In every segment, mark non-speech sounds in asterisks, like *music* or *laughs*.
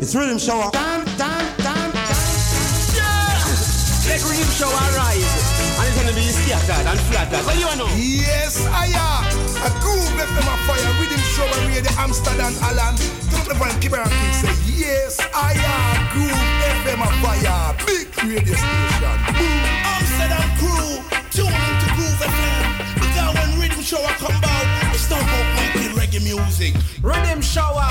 It's rhythm shower. Dun, dun, dun, dun. Yeah! Let rhythm shower rise. And it's gonna be scattered and flattered. What do you know? Yes, I am. A groove left them a fire. Rhythm shower radio Amsterdam Alan. Don't the van keep around say yes, I am. Groove FM a fire. Big radio station. Boom. Amsterdam crew. Tune into Groove FM. Because when rhythm shower come out, music. Rhythm shower.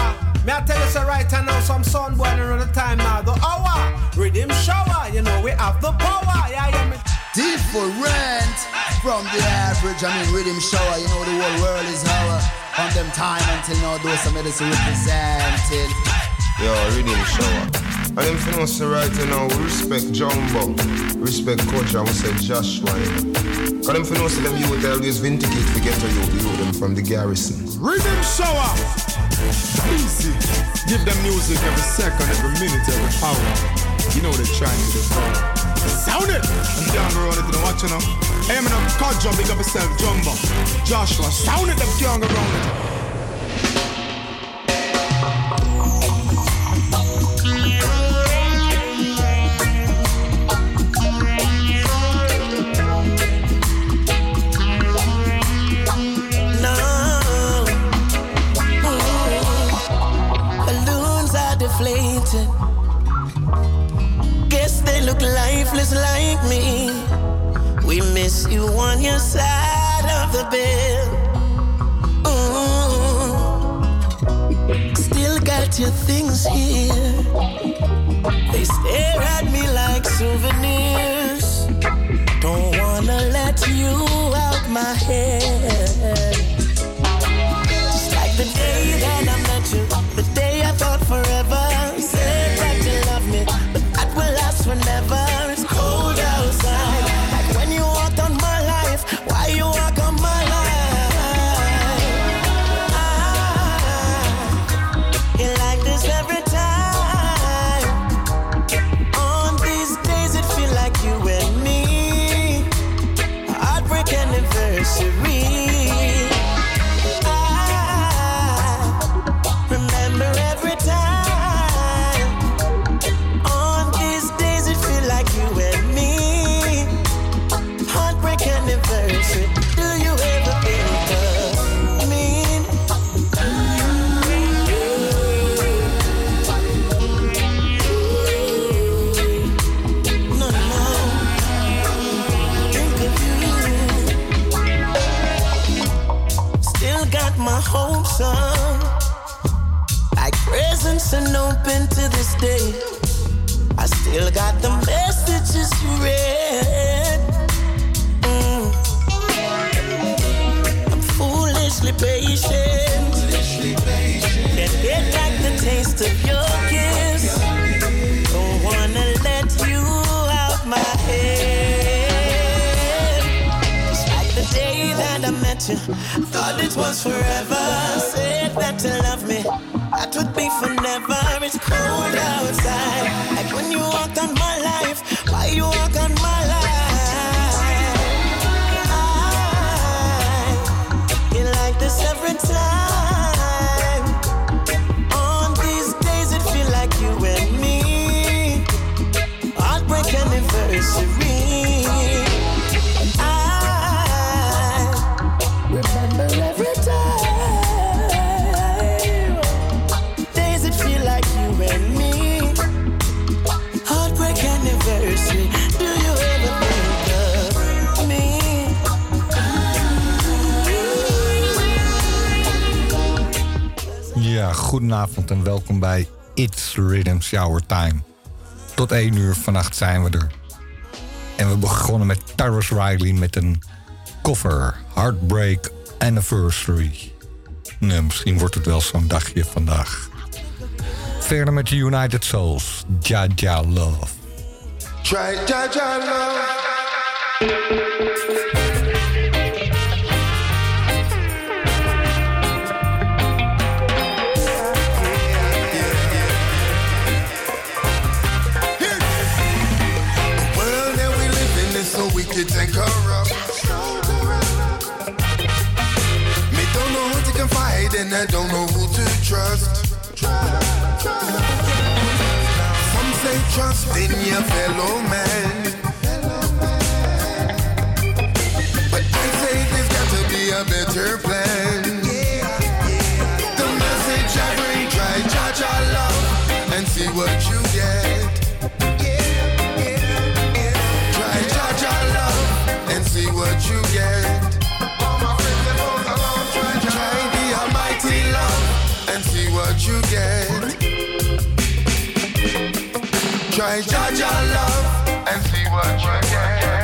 May I tell you so right now, some sun boy around the time now. The hour. Rhythm shower. You know we have the power. Yeah, yeah. Me. Different from the average. I mean, rhythm shower. You know the whole world is our. From them time until now, those some medicine representing. Yo, rhythm shower. And them for us right now, we respect Jumbo, respect Coach, and we say Joshua. Cause them for us them youth always vindicate to get to you, you them from the garrison. Rhythm shower. Easy. Give them music every second, every minute, every hour. You know they're trying to devour. Sound it! I'm down the road, you know what you know? Hey, I'm in a car jump, big up yourself, Jumbo. Joshua, sound it, them young around it. Lifeless like me. We miss you on your side of the bed. Still got your things here. They stare at me like souvenirs. Don't wanna let you out my head. Thought it was forever. Said that you love me, that would be for never. It's cold outside, like when you walked on en welkom bij It's Rhythm Shower Time. Tot 1 uur vannacht zijn we er. En we begonnen met Tyrus Riley met een cover. Heartbreak Anniversary. Nee, misschien wordt het wel zo'n dagje vandaag. Verder met de United Souls. Jaja Love. Try Jaja love. trust in your fellow man. But I say there's got to be a better plan. Try Jaja love and see what you get.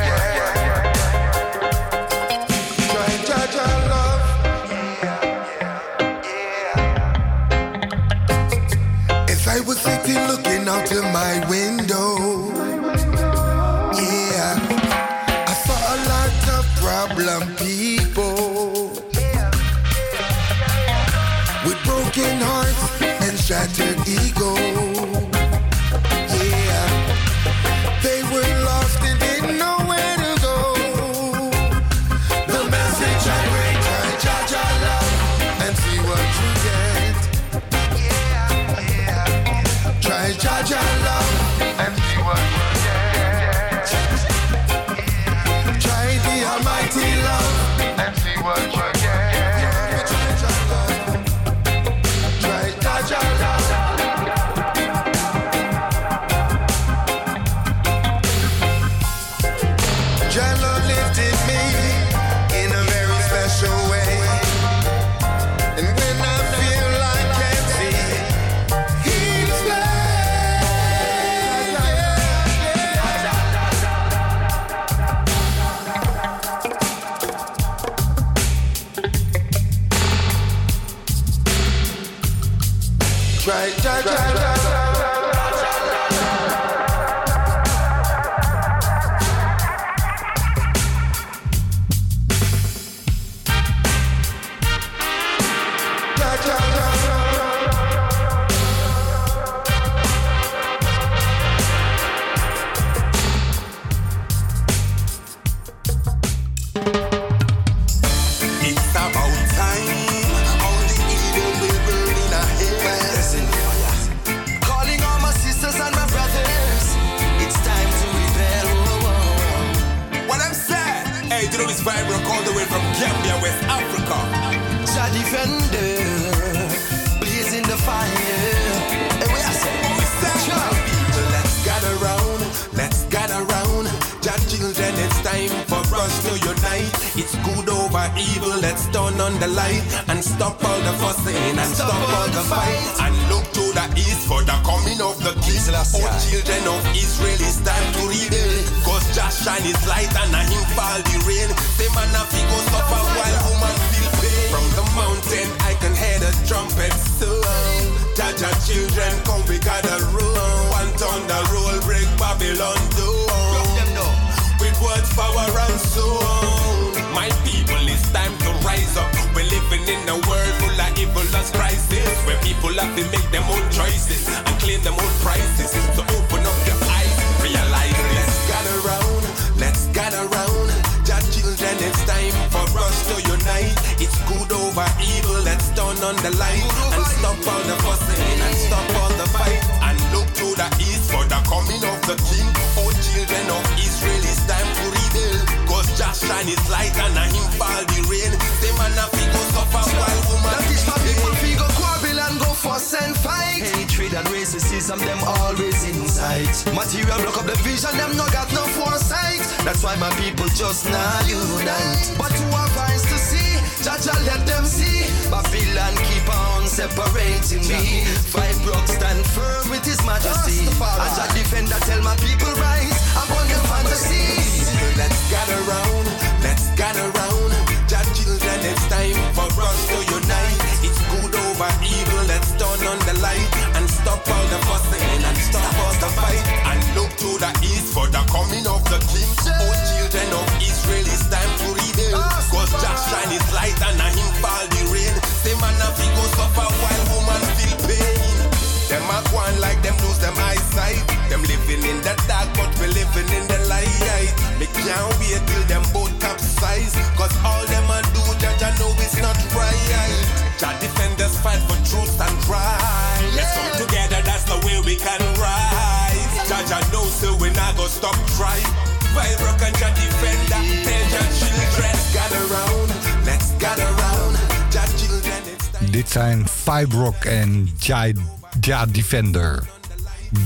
Ja, Defender.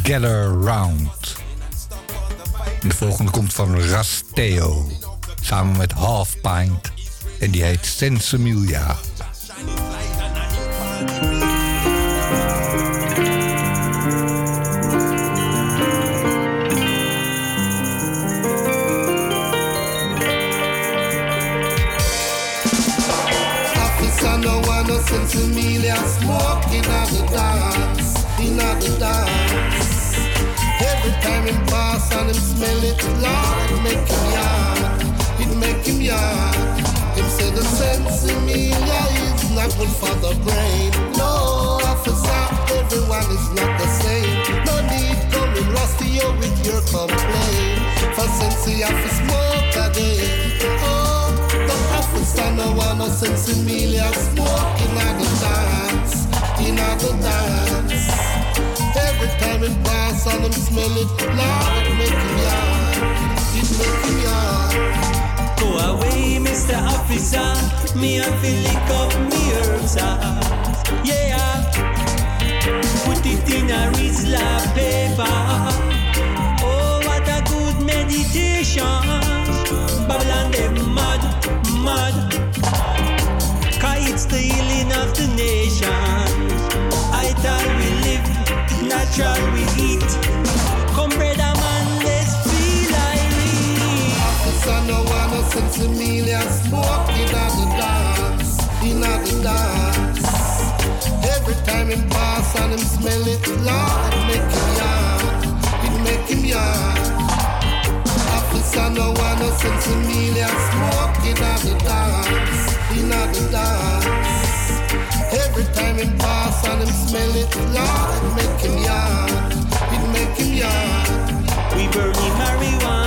Gather Round. En de volgende komt van Rasteo. Samen met Half Pint. En die heet Sensimilia. No want no in yeah, at the dance, in at the dance. Every time it pass and him smell it, Lord, it make him yard. Go away, Mr. Officer. Me and feel lick up me herbs. ah. Yeah. Put it in a Rizla paper. Oh, what a good meditation. It's the healing of the nation. I thought we live, natural we eat. Come, brother man, let's feel irate. Officer no in me, they are smoking at the dance, in the dance. Every time him pass and him smell it, Lord, it make him yard, it make him yard. Officer no in me, they are smoking at the dance, in the dance. Every time him pass and him smell it, Lord, it make him yard, it make him yard. We burning marijuana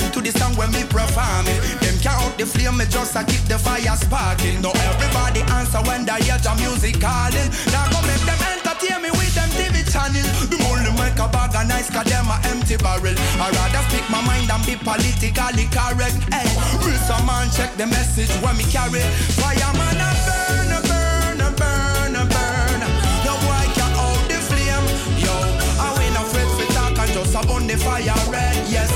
to the song when me perform it. Them count out the flame, me just a keep the fire sparking. Now everybody answer when they hear the music calling. Now go make them entertain me with them TV channel. The only make a bag of nice, cause them a empty barrel. I rather speak my mind and be politically correct. Hey, Mr. Man, check the message when me carry. Fireman a burn, a burn, a burn, a burn. Yo, boy, can't hold the flame. Yo, I we no afraid to talk and just a burn the fire red. Yes,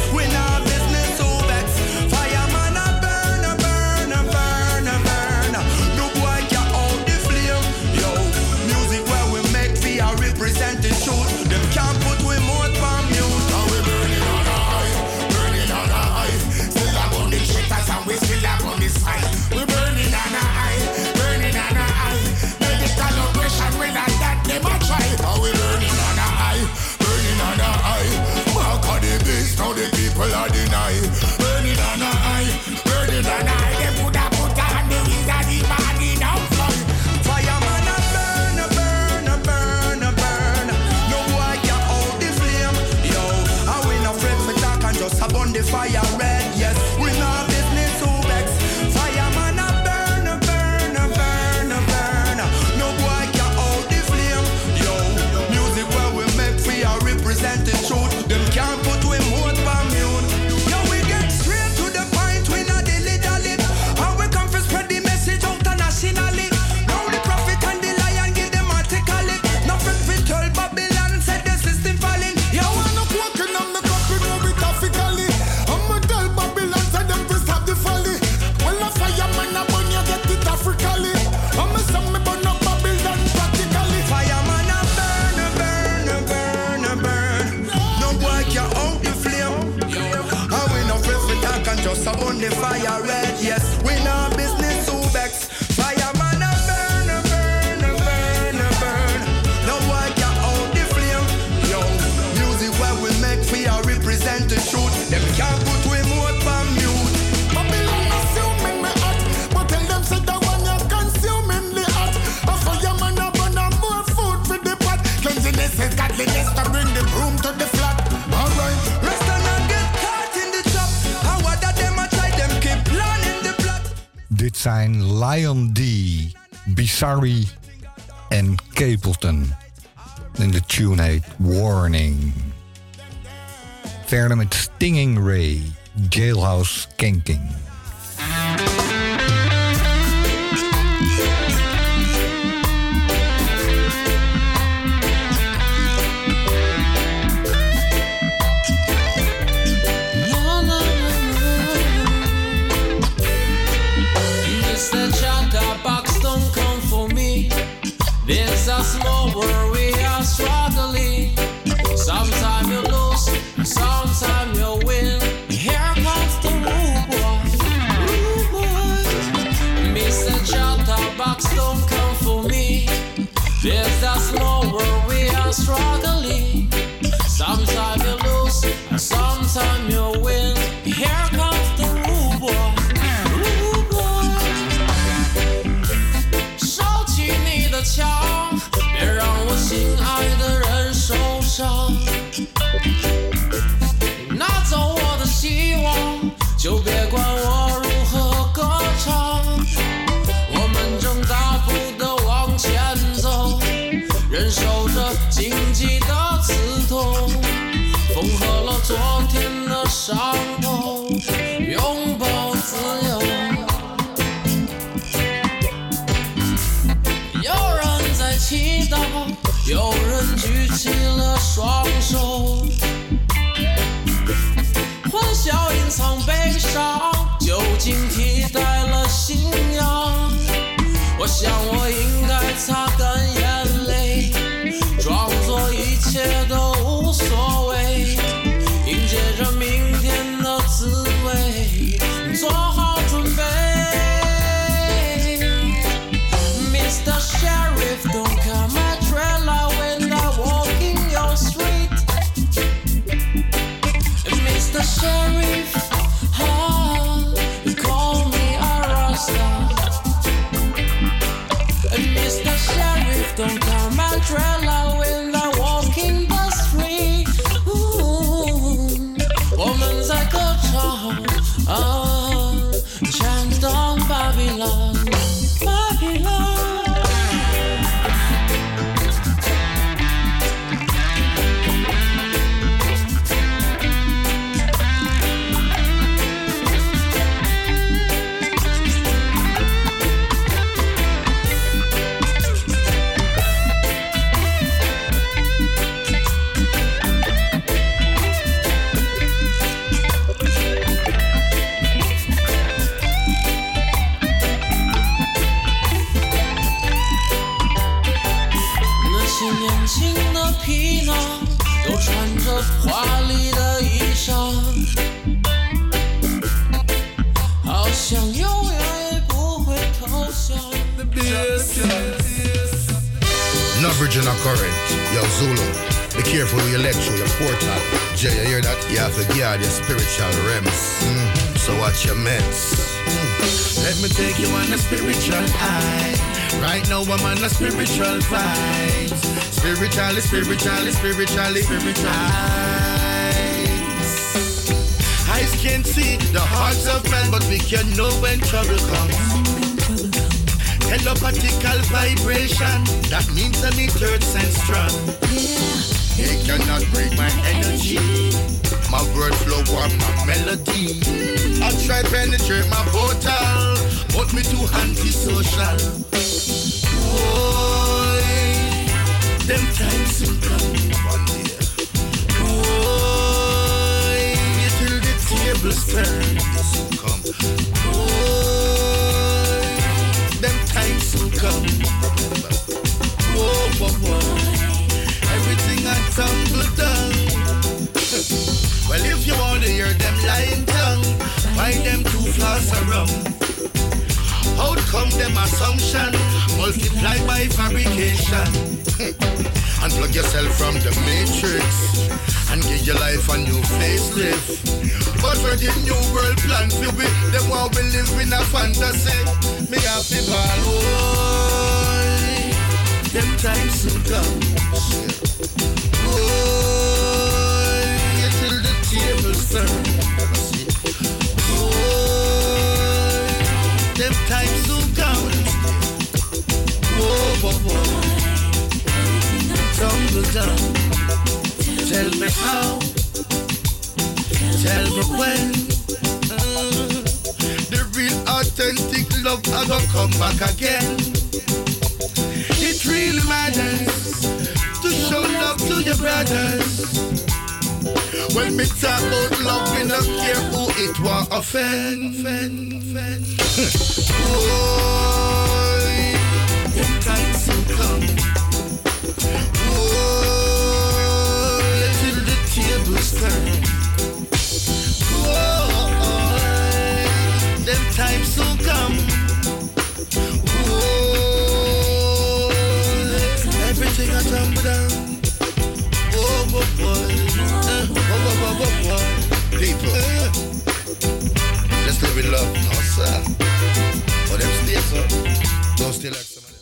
zijn Lion D, Bizarri en Capleton. in de tune Warning. Verder met Stinging Ray, Jailhouse Kanking.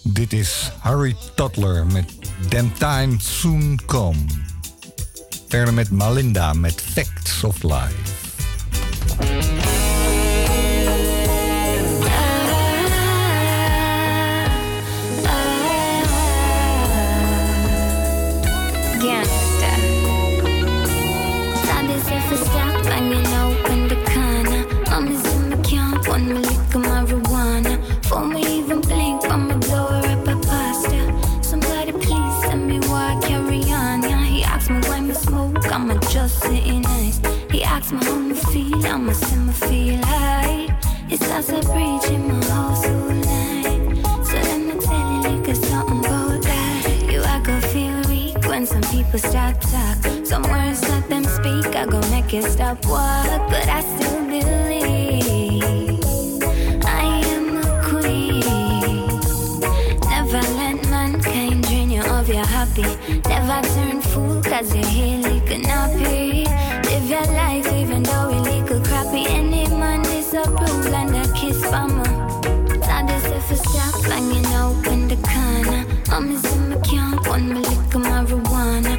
Dit is Harry Toddler met Damn Time Soon Come. Verder met Malinda met Facts of Life. That's my only feel. I'm a simmer feel high. It starts a breach in my whole soul line. So let me tell you like a something about that. You, I go feel weak when some people start talk. Some words let them speak. I go make it stop walk, but I still believe. I am a queen. Never let mankind drain you of your happy. Never turn fool, cause you're here like a nappy. In camp, me marijuana.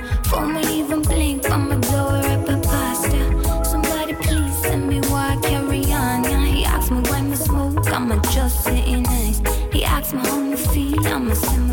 Me even blink, I'ma blow her up a pasta. Somebody please send me why I carry on. Yeah, he asked me why me smoke, I'ma just sitting nice. He asked me how me feel, I'ma send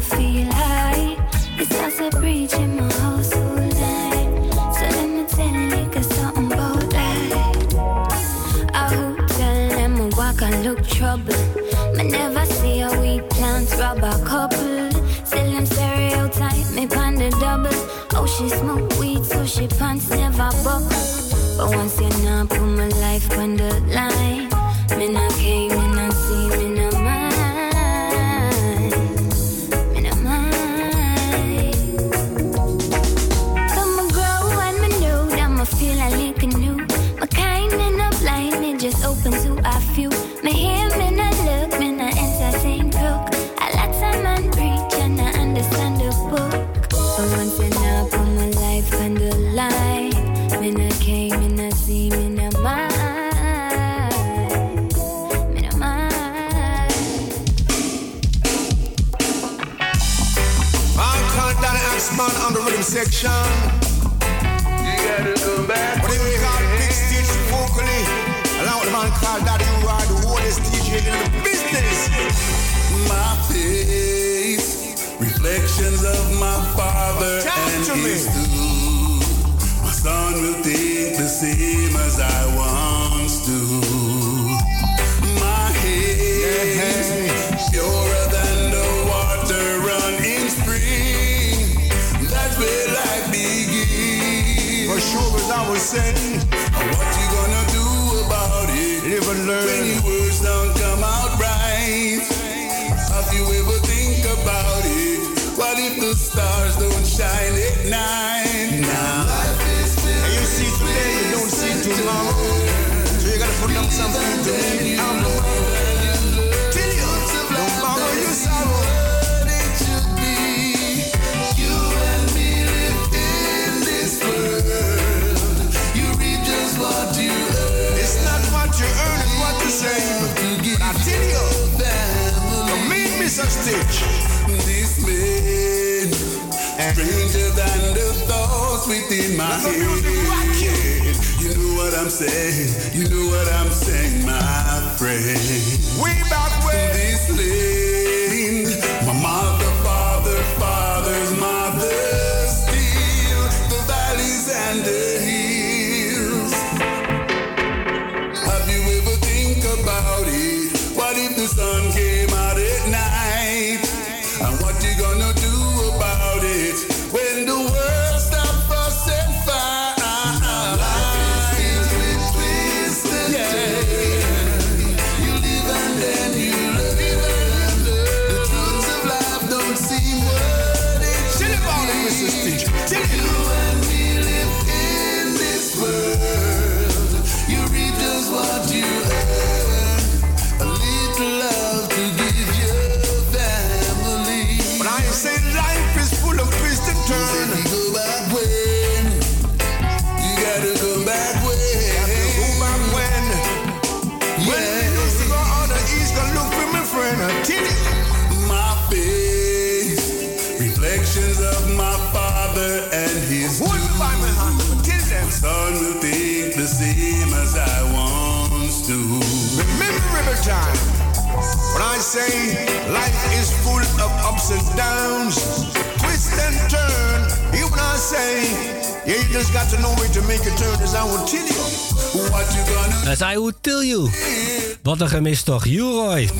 is toch Uroy.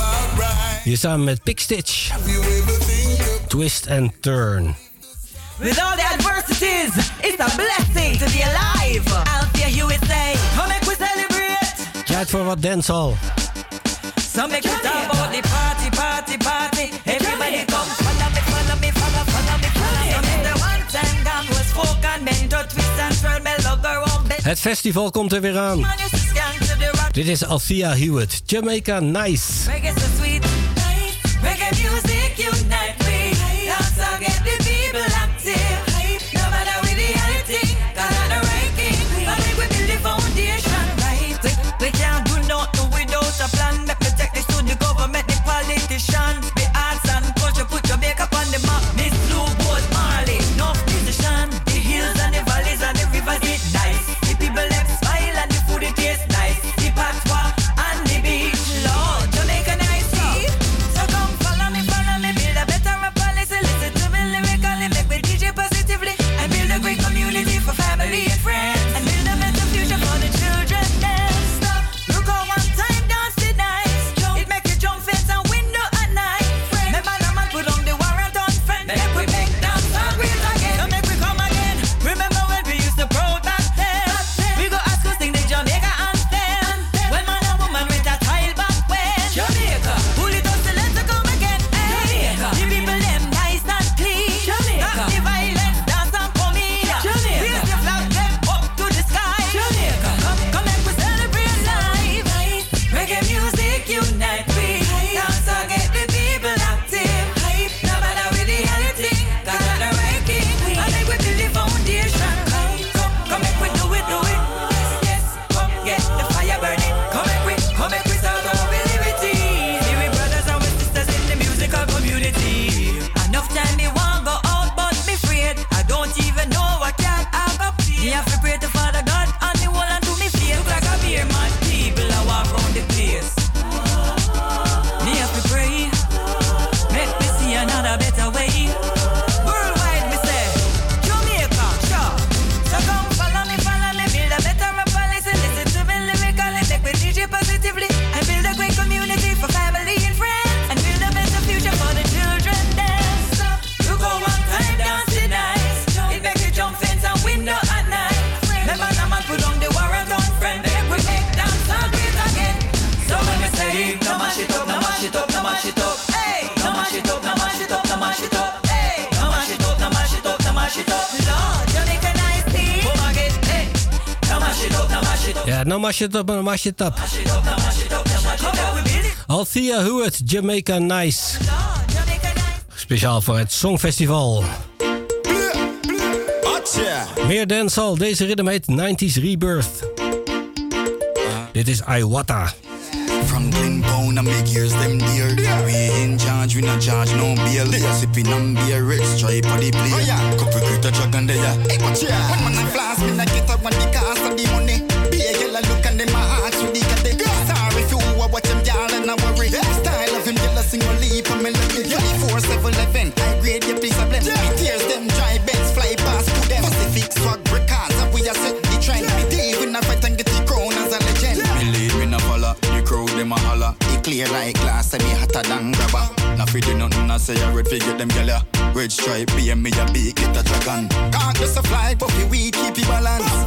Je samen met Pickstitch. Twist and Turn. With all the adversities, it's a blessing to be alive. Out here USA, come make we celebrate. Tijd voor wat dancehall. So make we about the party, party, party. Everybody come. Het festival komt er weer aan. Dit is Althea Hewitt, Jamaica Nice. het op en mash it up. Althea Hewitt, Jamaica Nice. Speciaal voor het Songfestival. Meer dancehall, deze rhythm heet 90s Rebirth. Dit is Iwata. From Glenbone, I make years them dear. Yeah. We in charge, we not charge no beer. Yeah. Sipping on beer, red stripe on the plate. Oh, yeah. Couple critter jug under ya. Hey, watch ya. One man a flask, me not get up on the pipe a me a big get a dragon. Can't just a fly, but we keep it balance.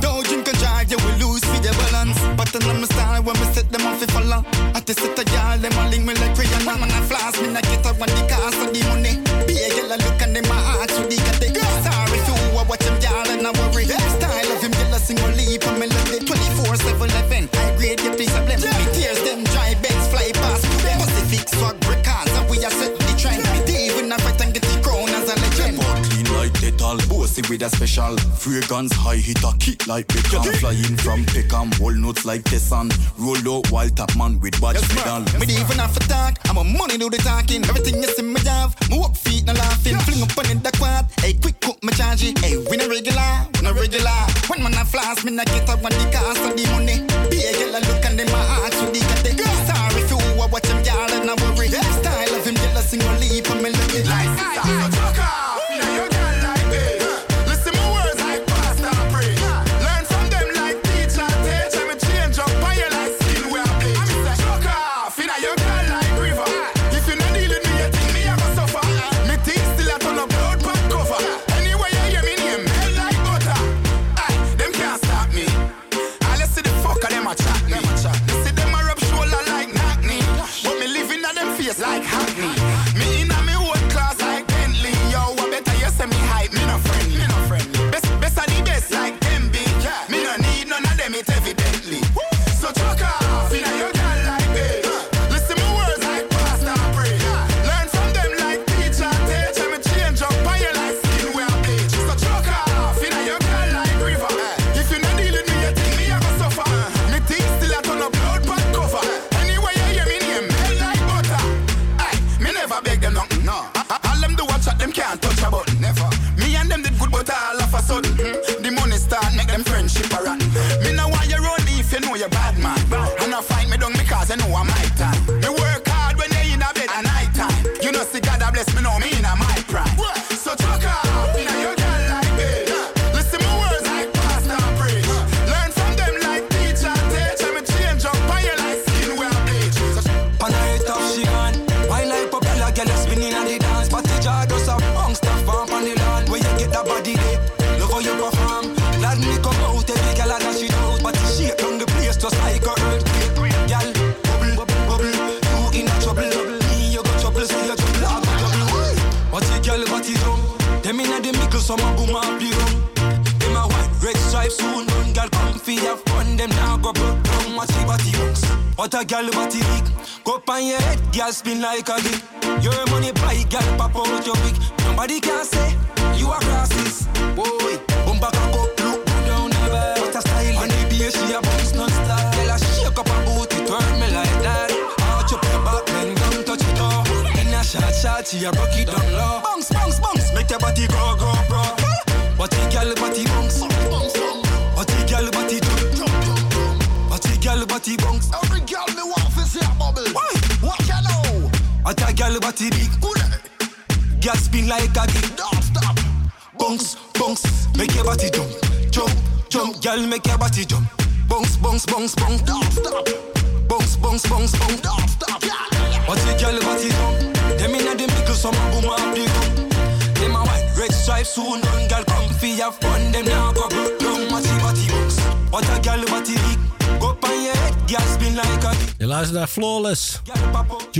they're special. Fragrance high hitter, kick like Beckham. Flying from Peckham, notes like Tessan. Roll out wild top man with watch yes, medal. Yes, me even have to talk, I'm a money do the talking. Everything you see me have, my walk feet no laughing. Yeah. Fling up on in the quad, hey quick cook my charge. Hey, we no regular, we no regular. When man I flash, me no get up on the cast of the money.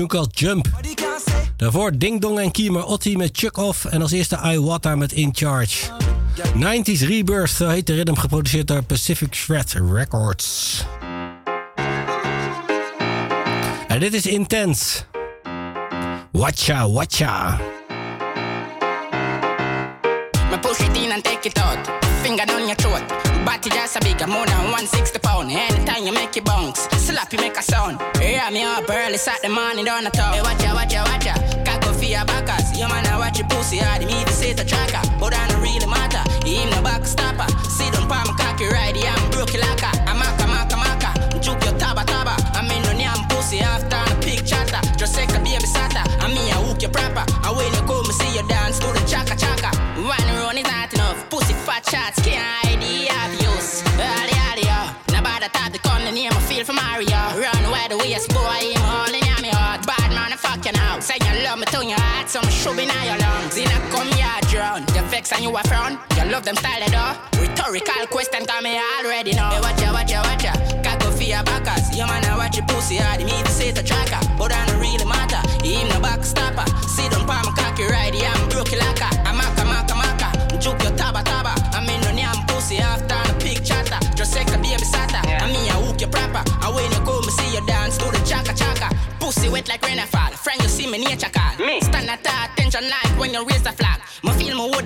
Junkel Jump. Daarvoor Ding Dong en Kiemer Otti met Chuck Off. En als eerste Iwata met In Charge. 90s Rebirth, zo heet de ritme, geproduceerd door Pacific Shred Records. En dit is intens. Watcha, watcha. Mijn push it in take it out. Finger on your throat. Body just a bigger, more than 160 me up early Saturday morning on the top. Hey, watcha, watcha, watcha. ya, watch for your backers. Your man, I watch your pussy hard. Him even say it's a tracker. But I don't really matter. He him no back stopper. See them palm cocky ride. Yeah, I'm broke like a. I'm maka, maka, maka. Juke your taba, taba. I mean, no nyam pussy after the pig chatter. Just like a baby sata. I mean, I hook you proper. I when you come, see you dance to the chaka, chaka. One run is not enough. Pussy fat shots, can't and you a frown. You love them style though. Rhetorical question come me already know. Hey, watcha, watcha, watcha. Caco for your backers. Your man a watch your pussy hard. Me to say the tracker, but I don't really matter. Him no back stopper. See them palm cocky right. Yeah, I'm broke like a. I'm a maka maka. Juke your taba taba. I'm in no name pussy after the pig chatter. Just take a baby sata. I mean I hook you proper. And when you come see you dance to the chaka chaka. Pussy wet like rain rainfall. Friend you see me nature call. Me stand at attention like when you raise the flag.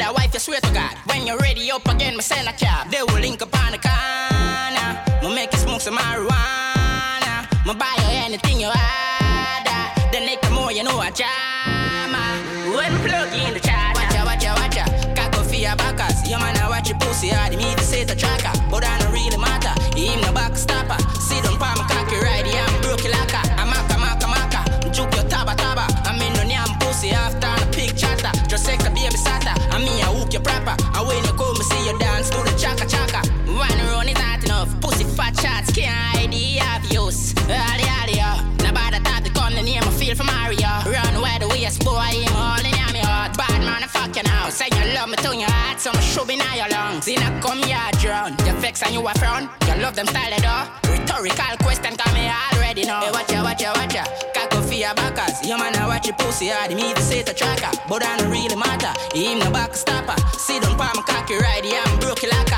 A wife you swear to God. When you're ready up again, me send a cab. They will link up on the corner. Me make you smoke some marijuana. Me buy you anything you order. Then the more you know a jama. When plug in the chat. Watcha, watcha, watcha. Caco for your backers. Your man a watch your pussy hard. Me boy him all in my heart. Bad man fuck you now. Say you love me to your heart, so should be now your lungs. In a come here drown. You vex and you a frown. You love them style though. Rhetorical question come me already know. Hey, watcha watcha watcha. Caco for your backers. Your man I watch your pussy hard. Me to say the tracker, but I don't really matter. Him no back stopper. See them palm cocky right. Yeah, I'm broke like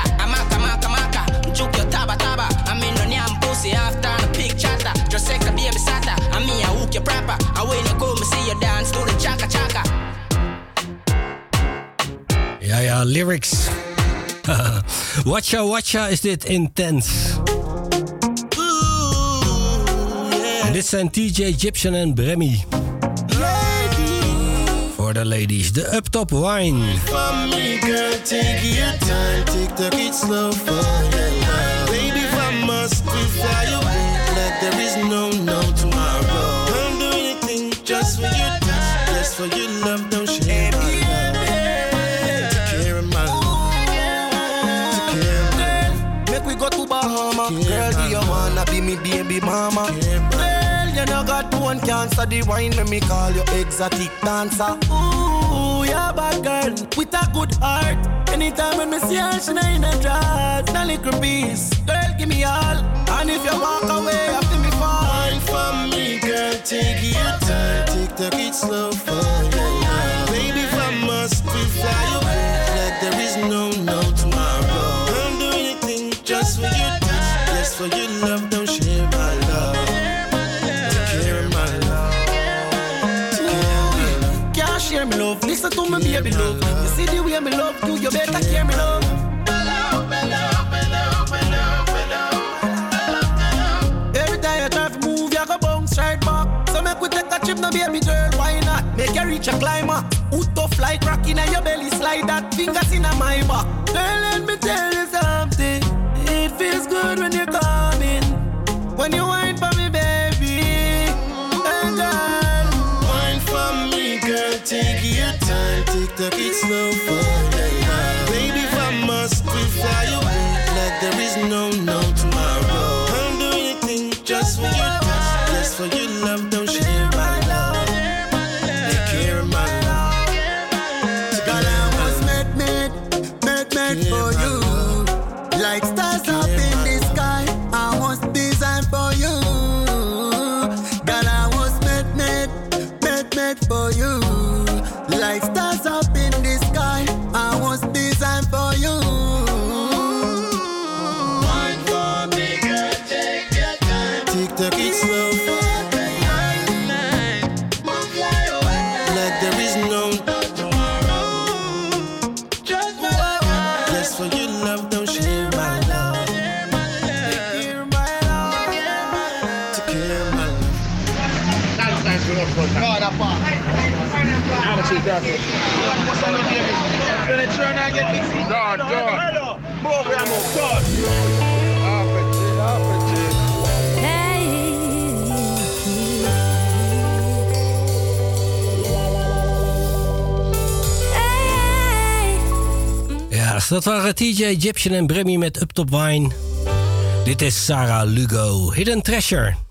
chaka chaka. Ja, ja, lyrics. *laughs* watcha, watcha is dit intens. En dit zijn TJ Gibson en Bremmy. Voor de ladies, de Uptop Wine. For me, girl, take your time, take the it slow for your love. Baby, if I must, we fly away like there is no, no Girl, do you wanna be me baby mama? Girl, you know got one cancer. The wine when me call you exotic dancer. Ooh, yeah, bad girl with a good heart. Anytime when me see her, she not in a dress. A little piece, girl, give me all. And if you walk away, I feel me fall. Wine for me, girl, take your time, take the it slow for your love. Baby, if I must, we fly away love, don't share my love. Take care of my love. My. Can't share me love, listen to me baby love. Dat waren TJ Egyptian en Bremmy met Uptop Wine. Dit is Sarah Lugo, Hidden Treasure.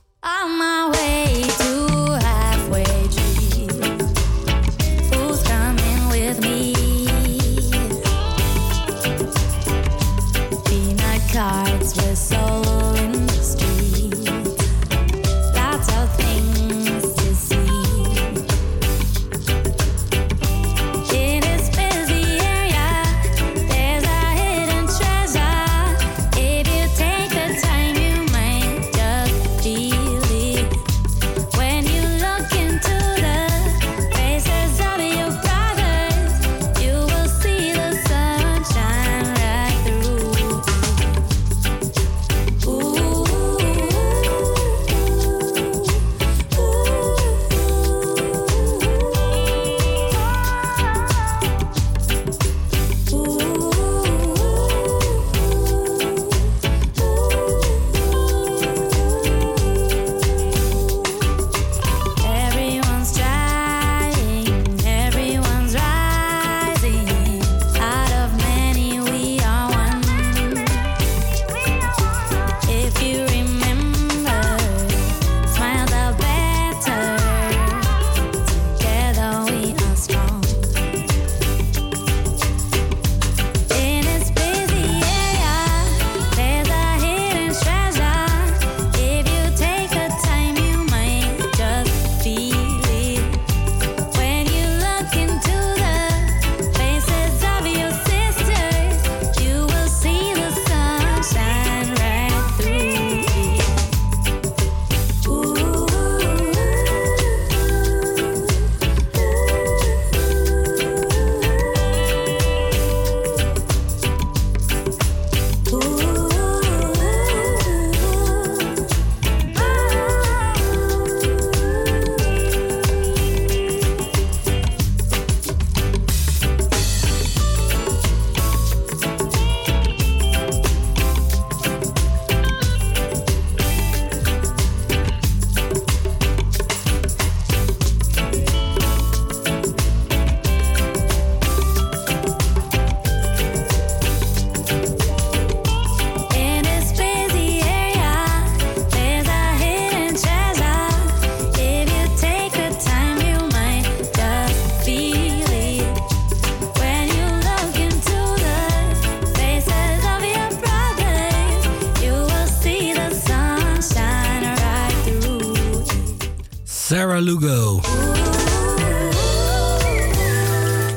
Lugo.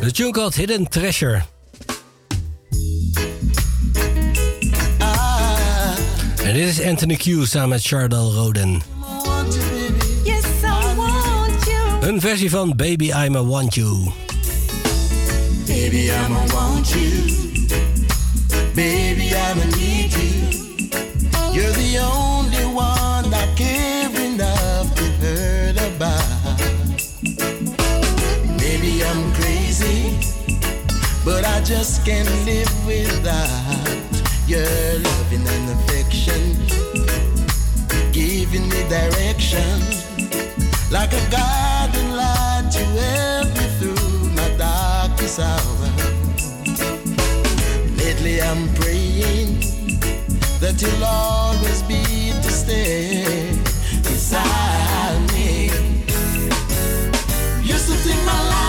De tune called Hidden Treasure. En dit is Anthony Q samen met Chardal Roden. Een versie van Baby I'm a Want You. Baby, I'ma want you. Baby, I'ma need you. You're the only one I hurt about. Maybe I'm crazy, but I just can't live without your loving and affection. Giving me direction like a guiding light to help me through my darkest hour. Lately I'm praying that you'll always be to stay beside in my life.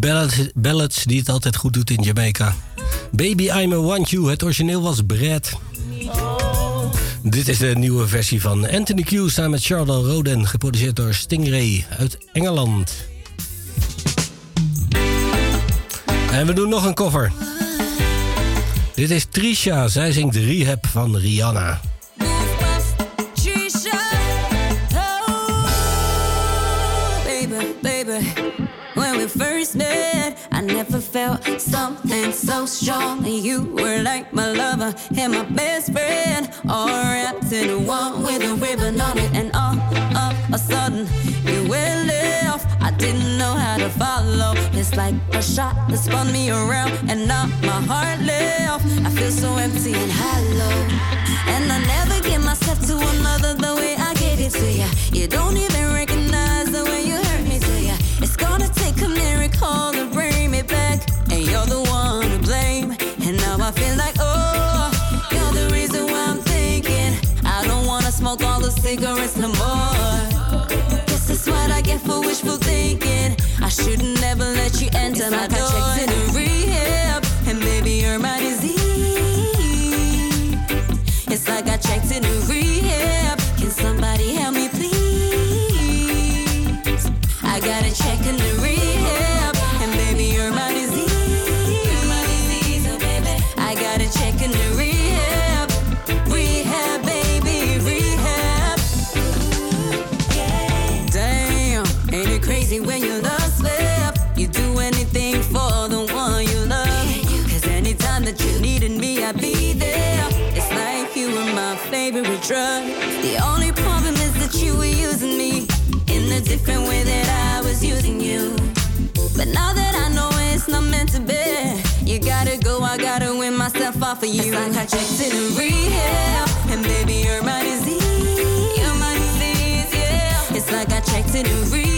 Die ballads, die het altijd goed doet in Jamaica. Baby I'm a Want You. Het origineel was Brad. Dit is de nieuwe versie van Anthony Q samen met Charles Roden. Geproduceerd door Stingray uit Engeland. En we doen nog een cover. Dit is Trisha. Zij zingt Rehab van Rihanna. First met, I never felt something so strong. You were like my lover and my best friend, all wrapped in one with a ribbon on it. And all of a sudden, you went left. I didn't know how to follow. It's like a shot that spun me around, and now my heart left. I feel so empty and hollow, and I never give myself to another the way I gave it to you. You don't even recognize a miracle to bring me back, and you're the one to blame. And now I feel like, oh, you're the reason why I'm thinking I don't wanna smoke all the cigarettes no more. Guess that's what I get for wishful thinking. I should never let you enter my door. I checked in rehab, and you're my disease. It's like I checked in rehab. Drug. The only problem is that you were using me in a different way that I was using you. But now that I know it's not meant to be, you gotta go, I gotta win myself off of you. Checked in rehab, and baby, you're my disease. You're my disease, yeah. It's like I checked in rehab.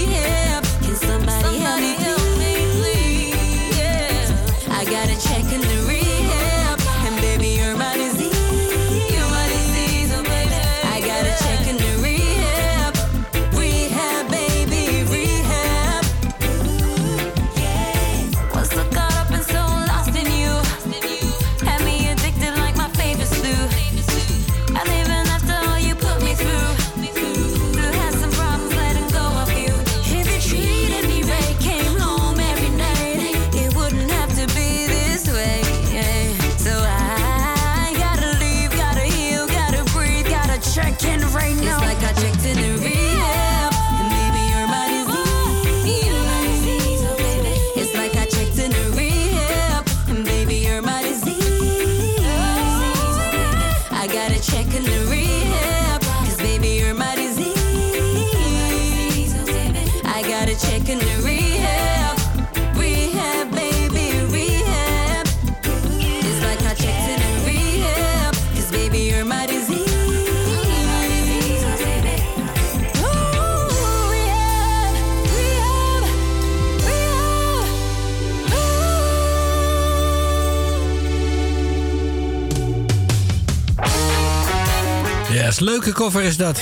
Yes, leuke cover is dat.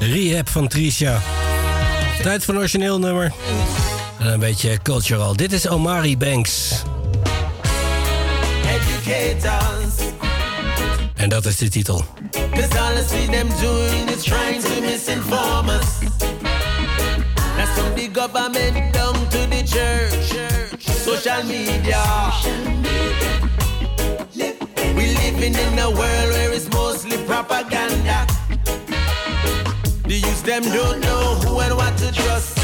Rehab van Tricia. Tijd een origineel nummer. En een beetje cultural. Dit is Omari Banks. Educators, En dat is de titel. cause all I see them doing is trying to misinform us. That's from the government down to the church, social media. We living in a world where it's mostly propaganda. The youth them don't know who and what to trust.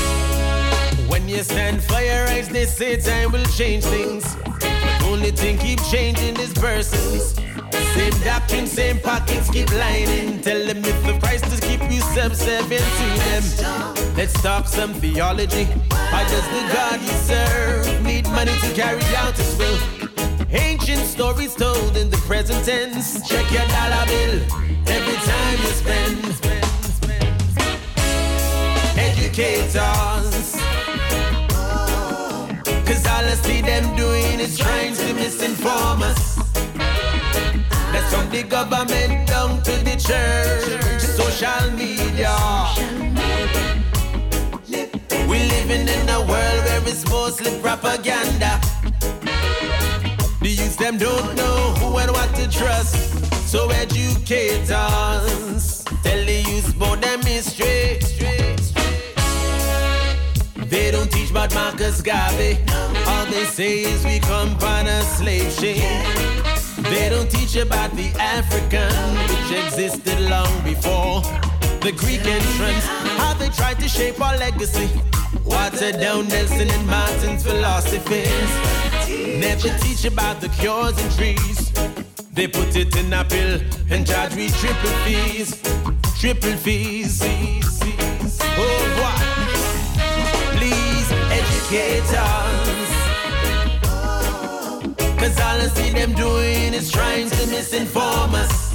When you stand for your rights, they say time will change things. Only thing keep changing is persons. Same doctrine, same pockets keep lining. Tell them if the price to keep you subservient to them. Let's talk some theology. How does the God you serve need money to carry out his will? Ancient stories told in the present tense. Check your dollar bill every time you spend. Educators. Cause all I see them doing is trying to misinform us. That's from the government down to the church, social media. We're living in a world where it's mostly propaganda. The youth them don't know who and what to trust. So educators tell the youth about them history. They don't teach about Marcus Garvey. All they say is we come on a slave ship. They don't teach about the African, which existed long before the Greek entrance. How they tried to shape our legacy. Water down Nelson and Martin's philosophies. Never teach about the cures and trees. They put it in a pill and charge we triple fees. Triple fees. Oh, what? Please educate us. Cause all I see them doing is trying to misinform us.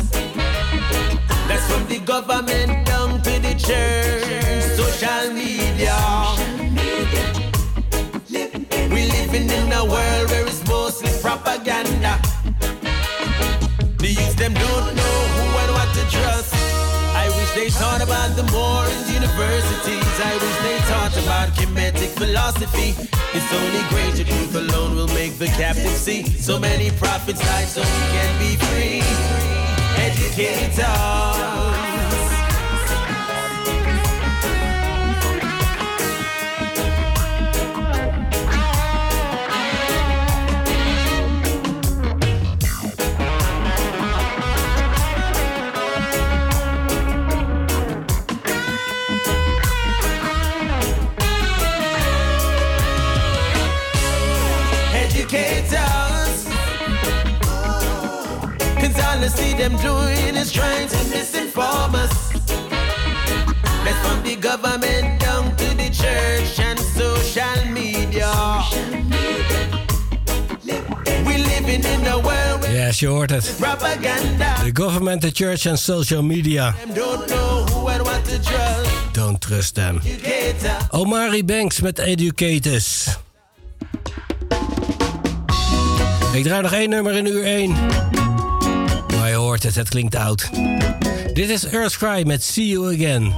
That's from the government down to the church, social media. Them don't know who and what to trust. I wish they taught about the Moorish universities. I wish they taught about Kemetic philosophy. It's only greater truth alone will make the captive see. So many prophets died so we can be free. Educators. Educators. Them doing is trying to misinform us. That's from the government down to the church and social media. We living in a world with Yes, je hoort het. propaganda. The government, the church en social media. Don't and trust. Them. Omari Banks met Educators. Ik draai nog één nummer in uur 1. Hoort het, het klinkt oud. Dit is Earthcry met See You Again.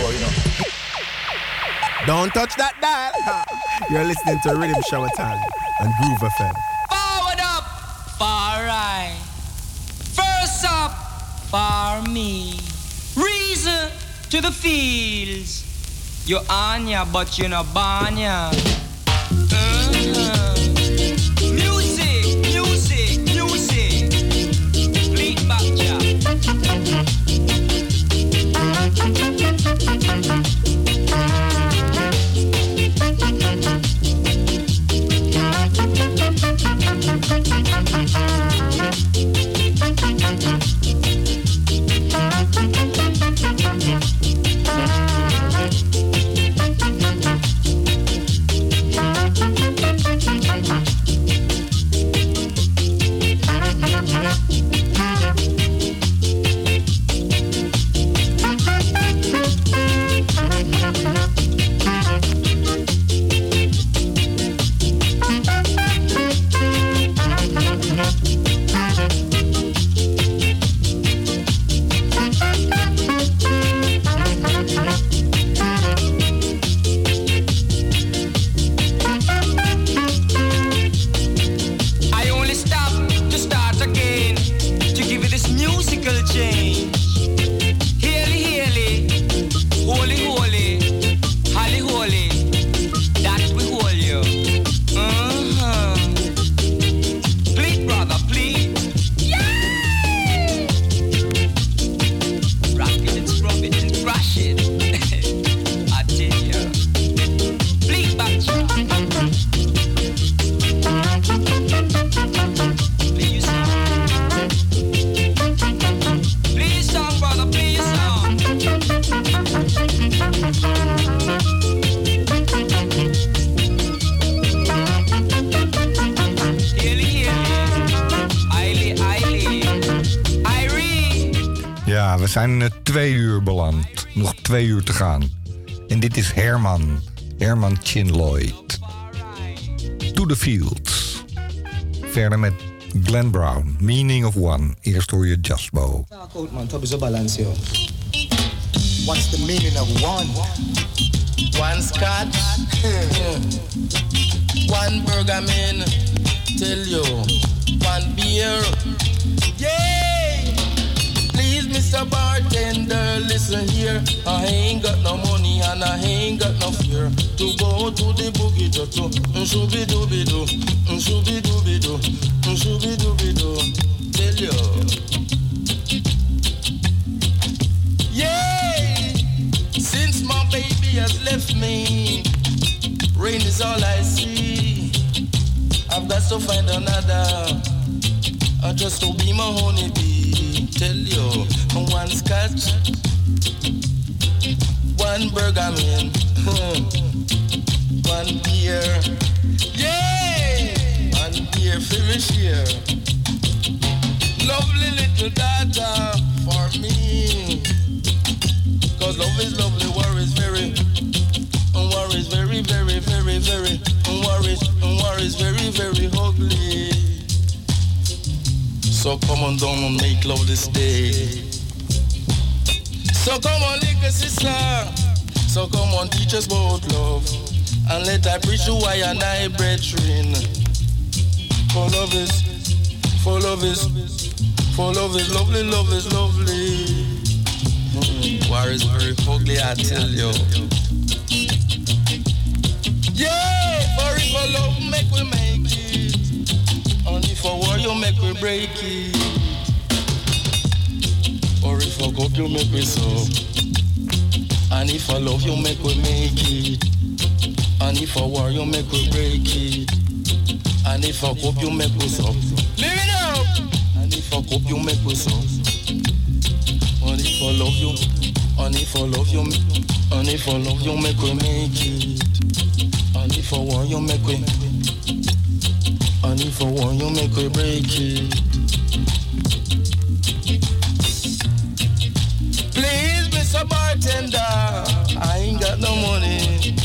Kick down the door, you know. Don't touch that dial. You're listening to Rhythm Shower Time on Groove FM. Forward up, far right. First up, far me. Reason to the fields. You're Anya, but you're not Banya. Herman. Herman Chin Lloyd. To the Fields. Verder met Glenn Brown. Meaning of One. Eerst hoor je Jasbo. Talk out, man. Top is a balance, yo. What's the meaning of one? One scotch, one burger man, tell you, one beer. Yay! Please, Mr. Bartender, listen here. I ain't got no money and I ain't got no fear to go to the boogie to mm, shooby dooby doo, mm, shooby dooby doo, mm, shooby dooby doo. Tell you. Yay! Since my baby has left me, rain is all I see. I've got to find another, just to be my honeybee. Tell you, one scotch, one burger man, hmm, one beer. Yay! One beer me share. Lovely little data for me. Cause love is lovely, war is very, and war is very, very, very, very, So come on down and make love this day. So come on, little sister. So come on, teach us about love. And let I preach you why and I brethren. For love is, for love is, for love is lovely, love is lovely. War is very ugly, I tell you. Yeah, for if love make we make you make we break it. Or if for God you make we so. And if for love you make we make it. And if for war you make we break it. And if for hope you make we so. Live it up! And if for hope you make we so. Only for love you, only for love you, only for love you make we make it. Only for war you make we, and if I want you, make we break it. Please, Mr. Bartender, I ain't got no money.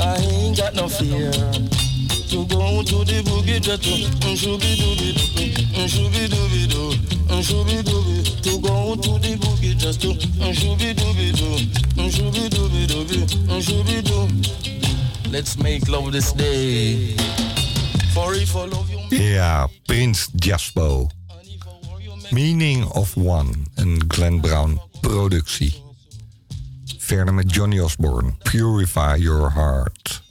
I ain't got no fear. To mm, mm, mm, go to the boogie just to shooby dooby doo, shooby dooby doo, shooby dooby. To go to the boogie just to shooby dooby doo, shooby dooby dooby, shooby doo. Let's make love this day. Yeah, Prince Jaspo. Meaning of One, een Glenn Brown productie. Verder met Johnny Osborne, Purify Your Heart.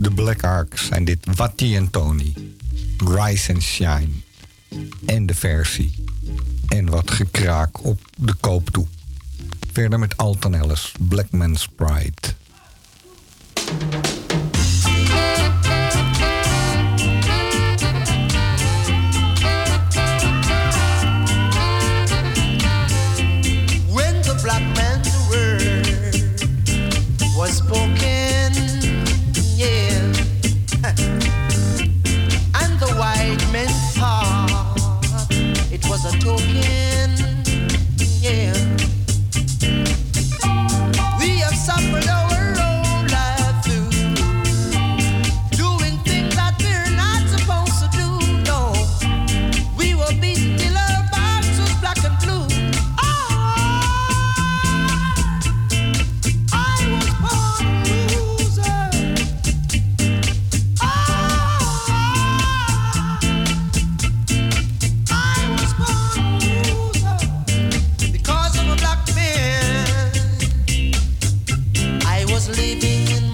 de Black Arks zijn dit Watty en Tony. Rise and Shine. En de versie. En wat gekraak op de koop toe. Verder met Alton Ellis, Black Man's Pride. Living in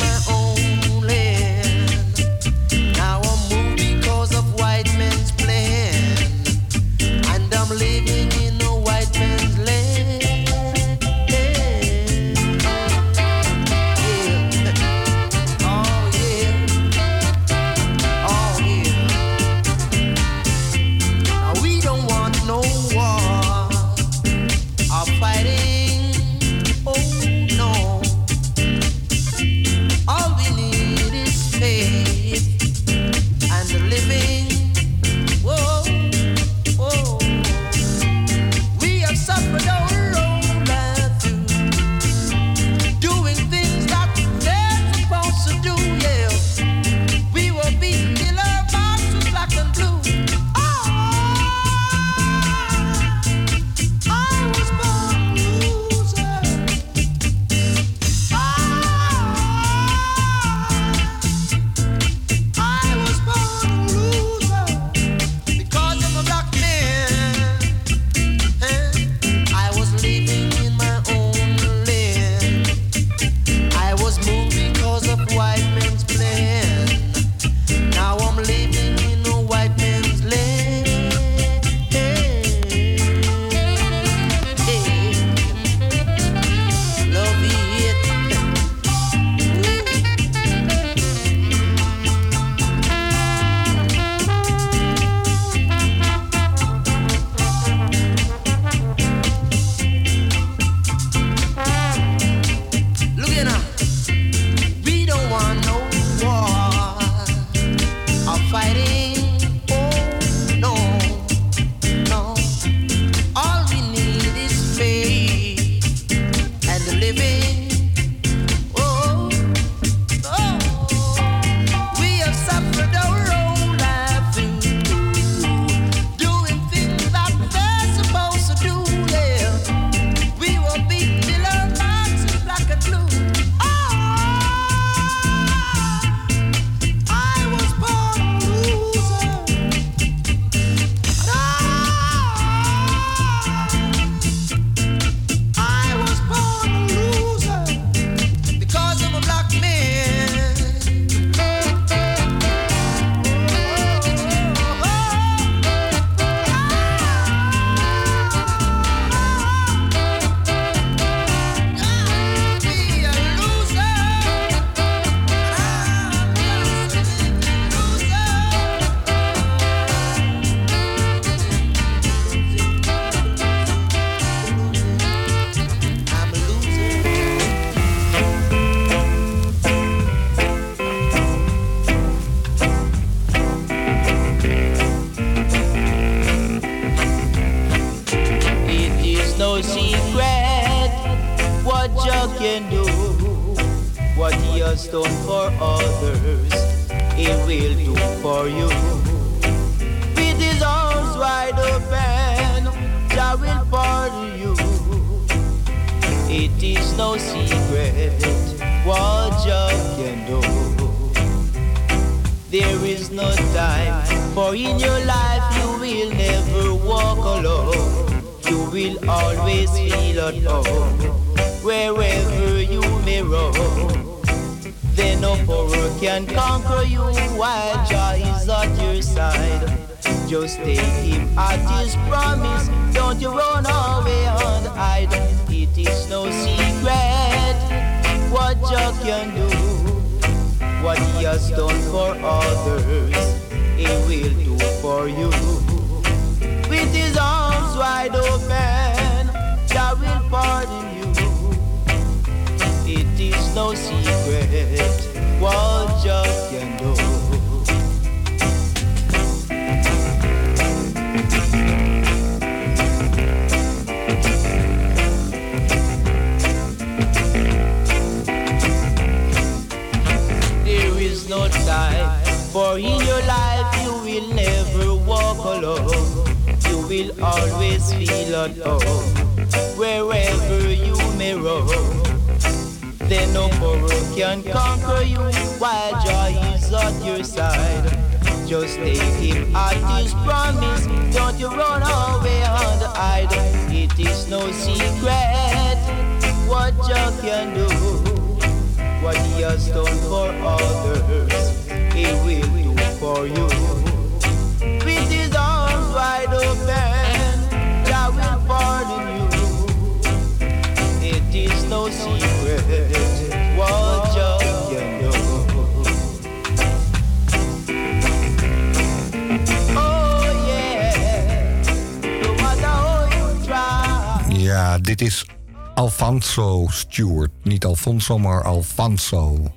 Sommer Alfonso.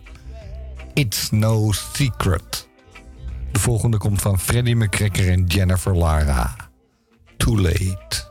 It's No Secret. De volgende komt van Freddie McCracker en Jennifer Lara. Too Late.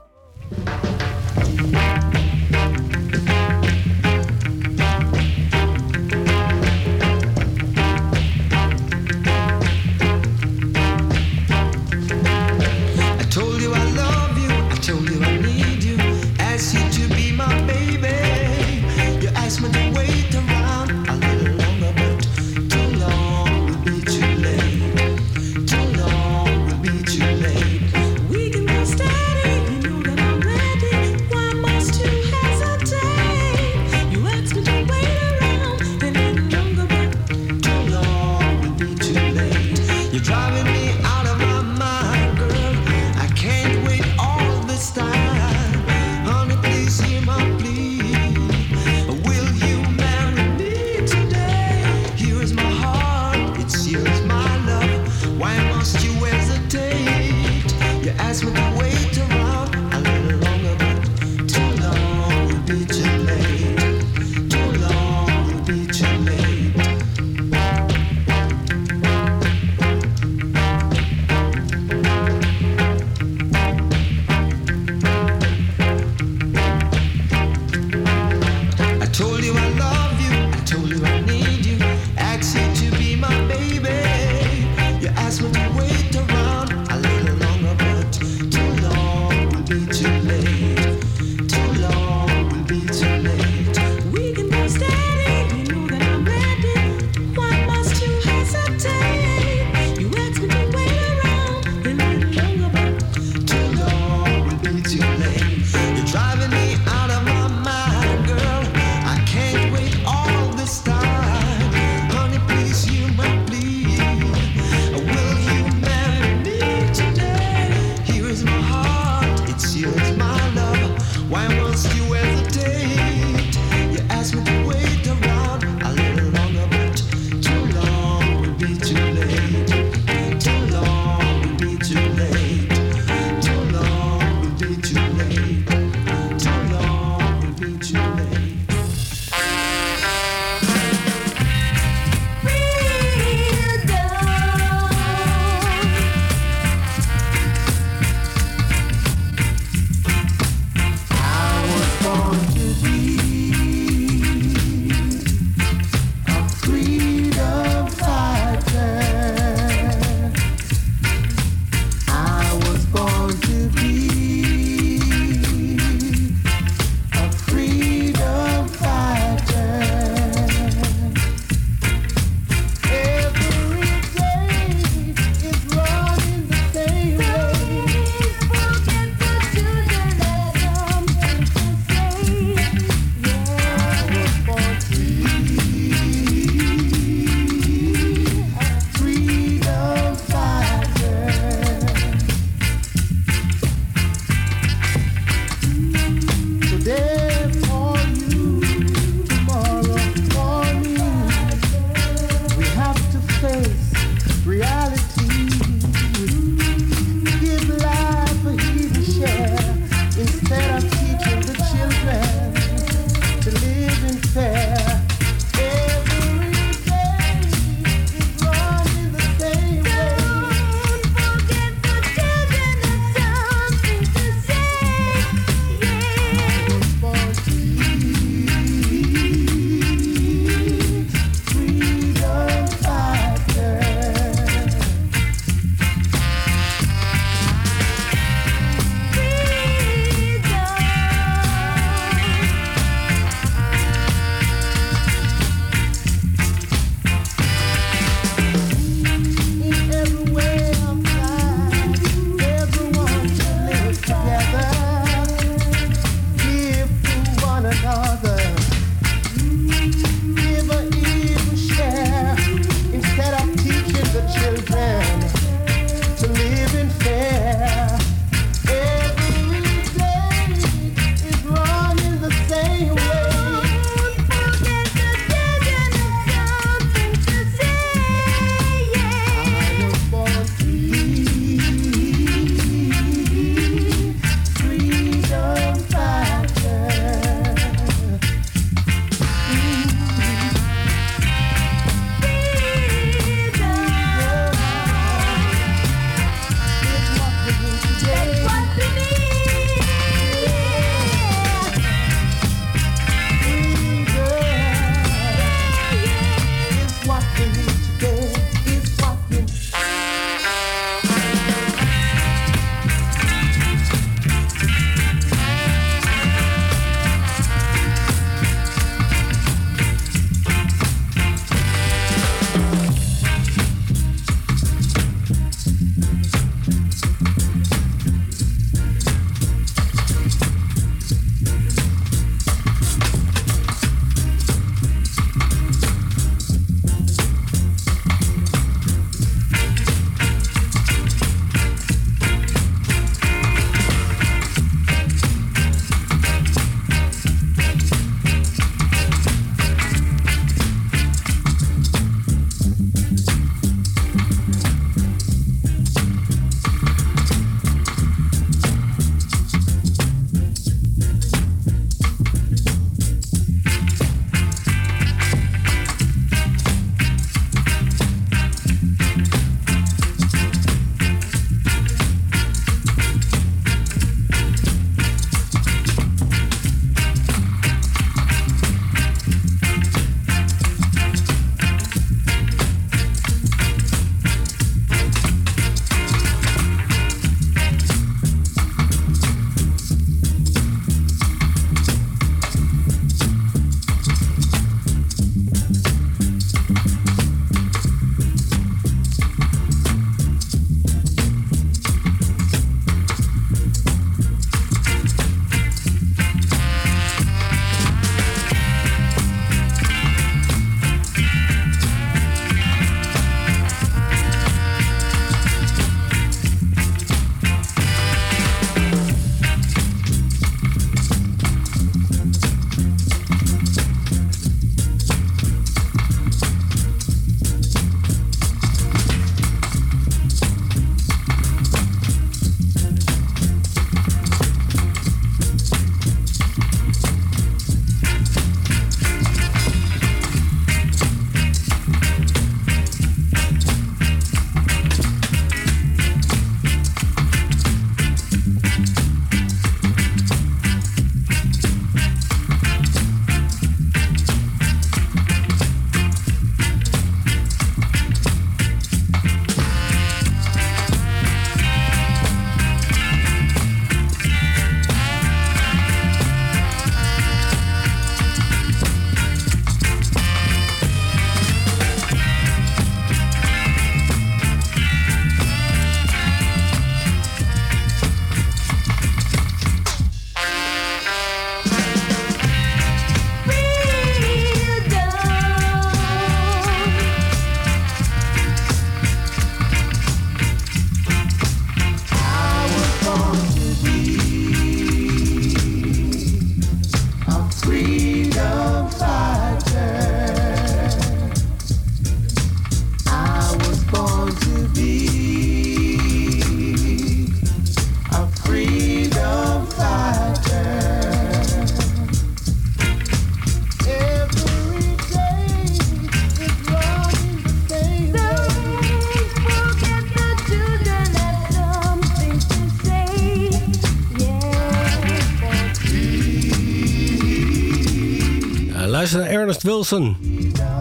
Ernest Wilson.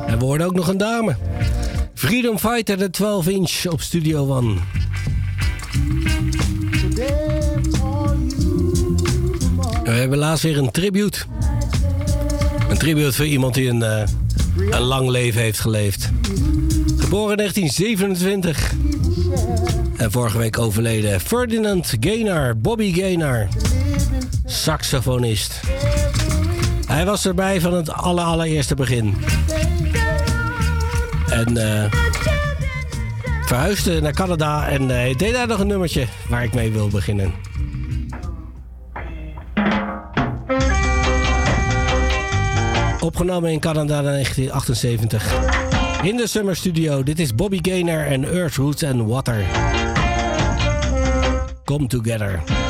En we hoorden ook nog een dame. Freedom Fighter, de 12 inch op Studio One. We hebben laatst weer een tribute. Een tribute voor iemand die een, eh, een lang leven heeft geleefd. Geboren in 1927. En vorige week overleden Ferdinand Gaynor, Bobby Gaynor. Saxofonist. Hij was erbij van het aller, allereerste begin. En eh, verhuisde naar Canada en eh, deed daar nog een nummertje waar ik mee wil beginnen. Opgenomen in Canada in 1978. In de Summer Studio. Dit is Bobby Gaynor en Earth, Roots and Water. Come Together.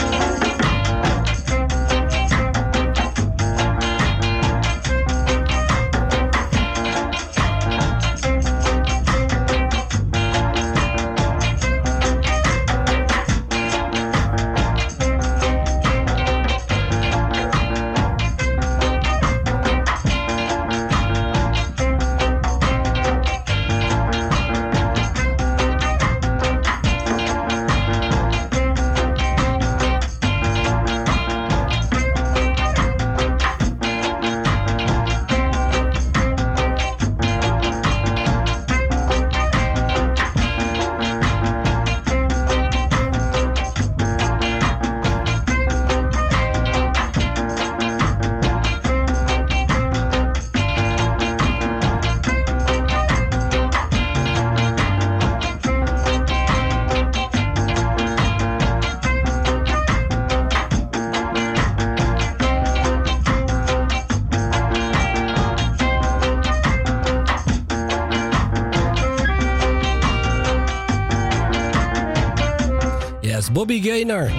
Bobby Gaynor.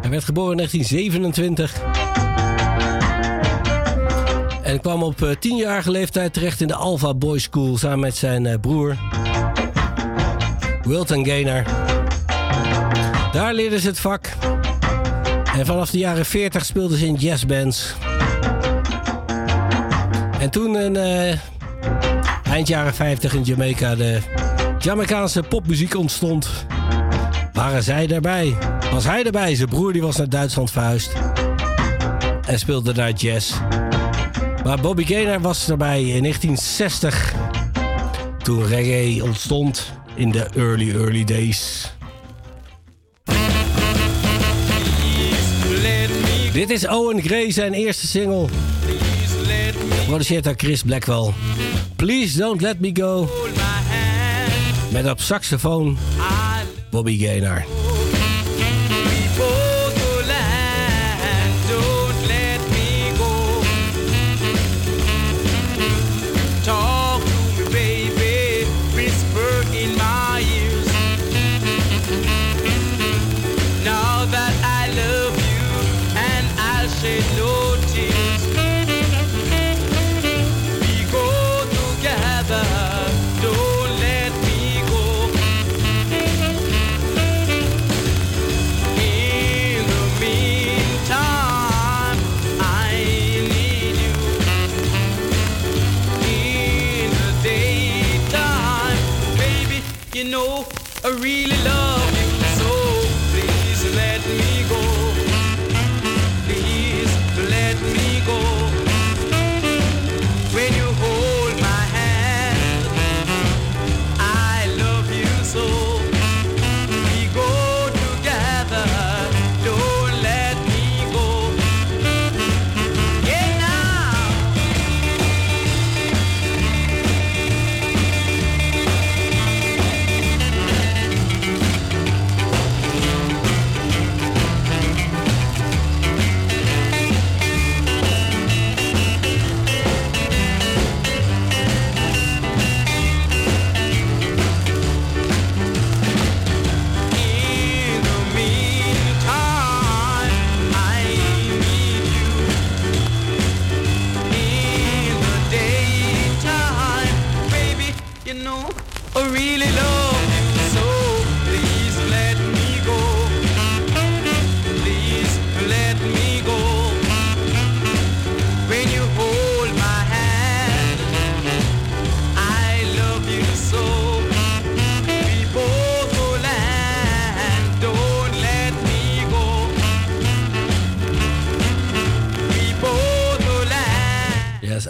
Hij werd geboren in 1927. En kwam op eh, 10-jarige leeftijd terecht in de Alpha Boys School samen met zijn eh, broer Wilton Gaynor. Daar leerden ze het vak. En vanaf de jaren 40 speelden ze in jazzbands. En toen in eh, eind jaren 50 in Jamaica de Jamaicaanse popmuziek ontstond, waren zij erbij. Was hij erbij? Zijn broer die was naar Duitsland verhuisd. En speelde daar jazz. Maar Bobby Gaynor was erbij in 1960. Toen reggae ontstond in de early, early days. Dit is Owen Gray, zijn eerste single. Geproduceerd door Chris Blackwell. Please Don't Let Me Go. Met op saxofoon Bobby Gaynor.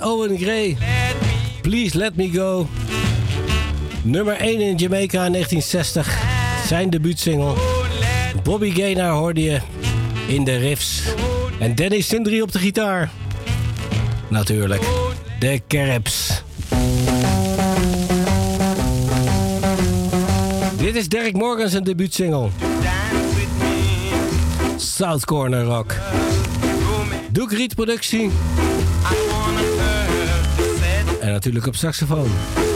Owen Gray. Please Let Me Go. Nummer 1 in Jamaica in 1960. Zijn debuutsingle. Bobby Gaynor hoorde je in de riffs. En Danny Sindri op de gitaar. Natuurlijk. De Caribs. Dit is Derek Morgan zijn debuutsingle. South Corner Rock. Duke Reed productie. Natuurlijk op saxofoon.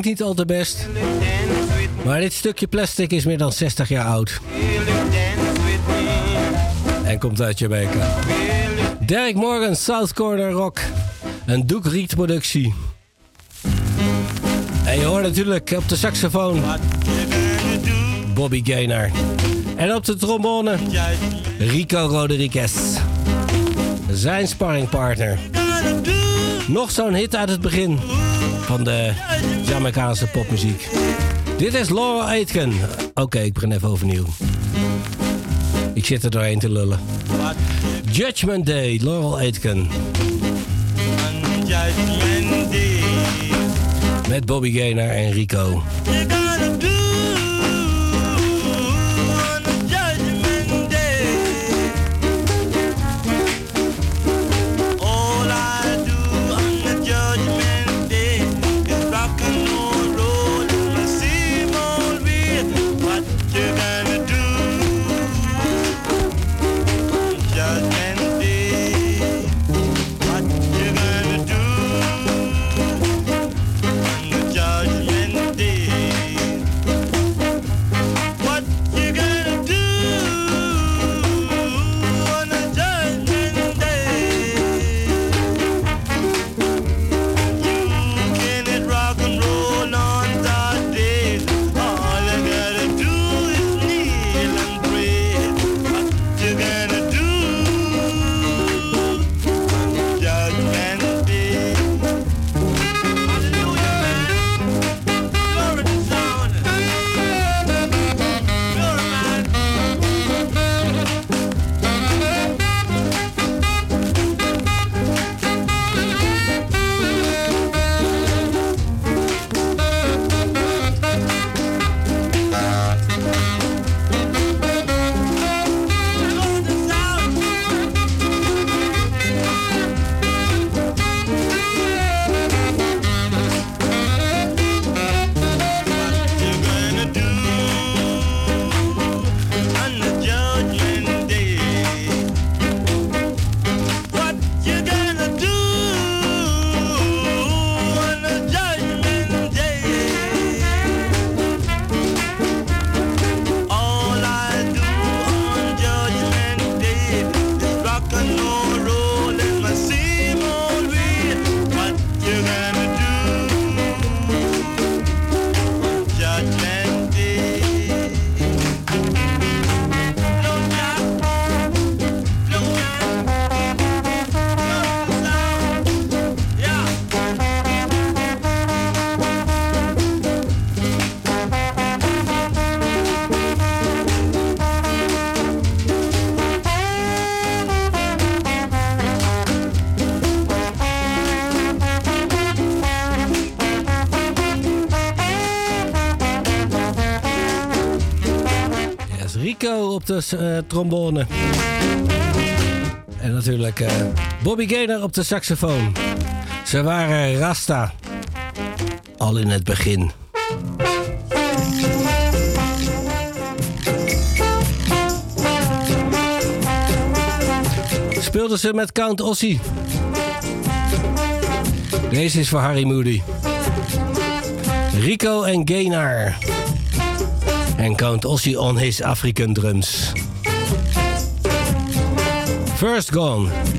Klinkt niet al te best. Maar dit stukje plastic is meer dan 60 jaar oud. En komt uit Jamaica. Derek Morgan, South Corner Rock. Een Duke Reed productie. En je hoort natuurlijk op de saxofoon Bobby Gaynor. En op de trombone Rico Rodriguez. Zijn sparringpartner. Nog zo'n hit uit het begin van de Jamaicaanse popmuziek. Dit is Laurel Aitken. Oké, ik begin even overnieuw. Ik zit er doorheen te lullen. Judgment Day, Laurel Aitken. Met Bobby Gaynor en Rico. Eh, trombone. En natuurlijk eh, Bobby Gaynor op de saxofoon. Ze waren Rasta. Al in het begin. Speelden ze met Count Ossie. Deze is voor Harry Moody. Rico en Gaynor. En Count Ossie on his African drums. First Gone.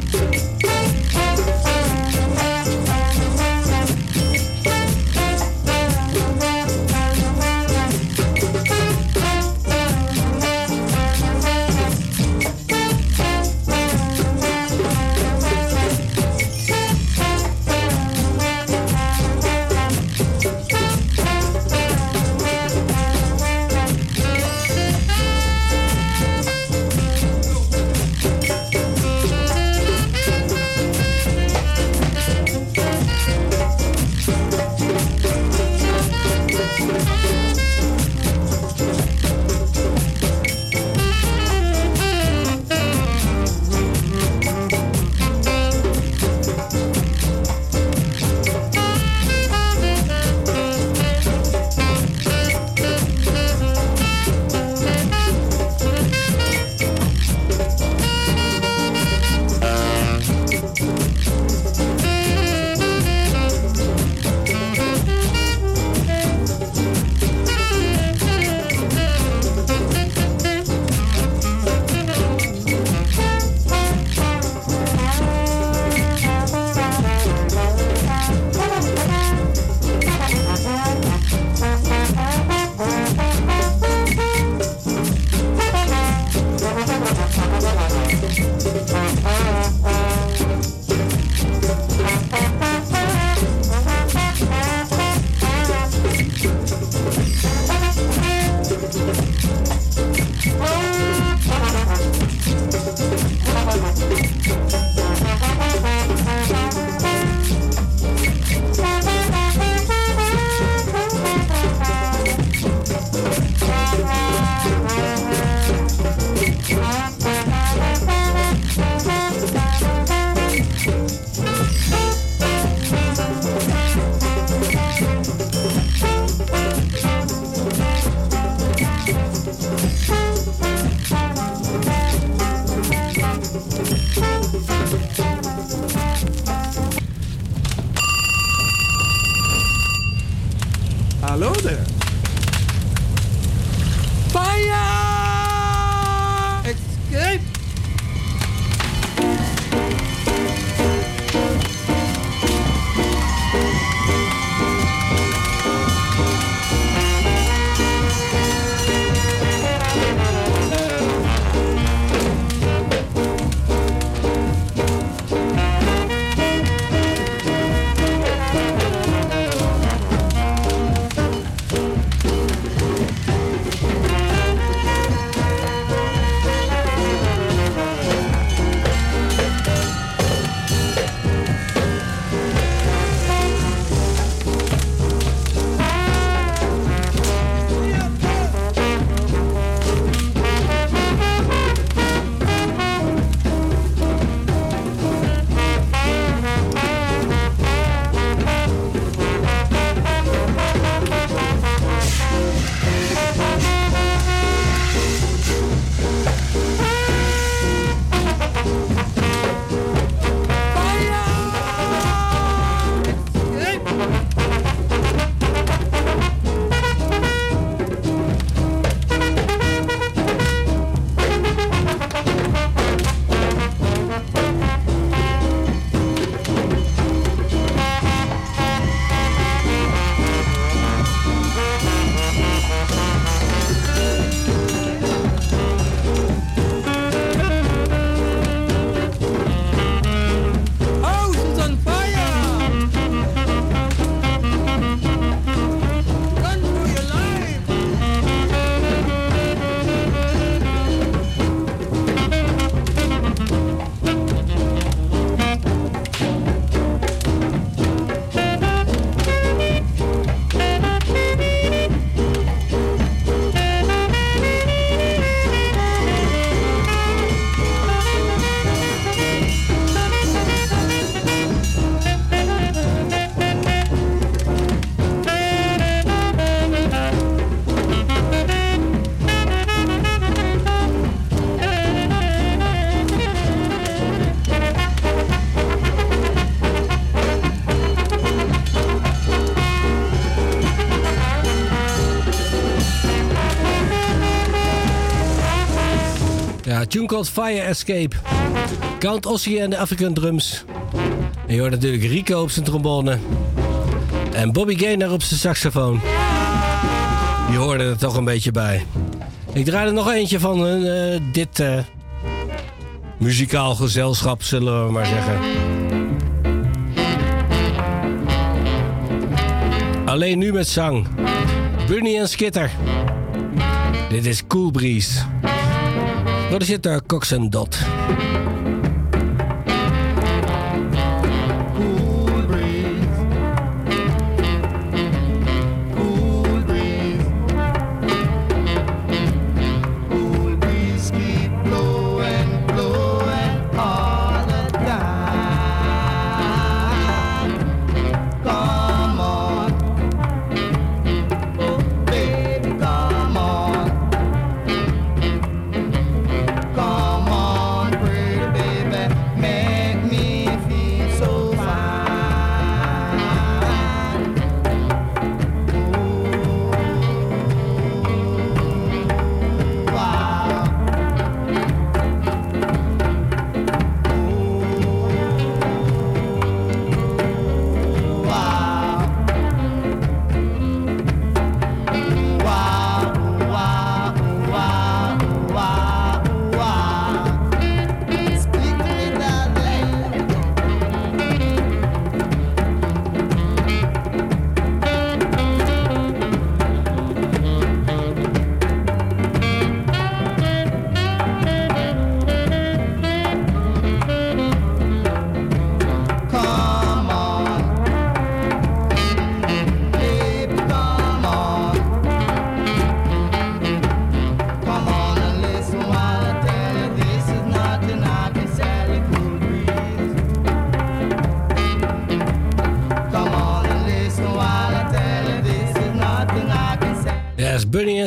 Tune called Fire Escape. Count Ossie en de African Drums. En je hoort natuurlijk Rico op zijn trombone. En Bobby Gaynor op zijn saxofoon. Die hoorden er toch een beetje bij. Ik draai er nog eentje van eh, dit eh, muzikaal gezelschap, zullen we maar zeggen. Alleen nu met zang. Bunny en Skitter. Dit is Cool Breeze. Wat zit daar Cox en Dot?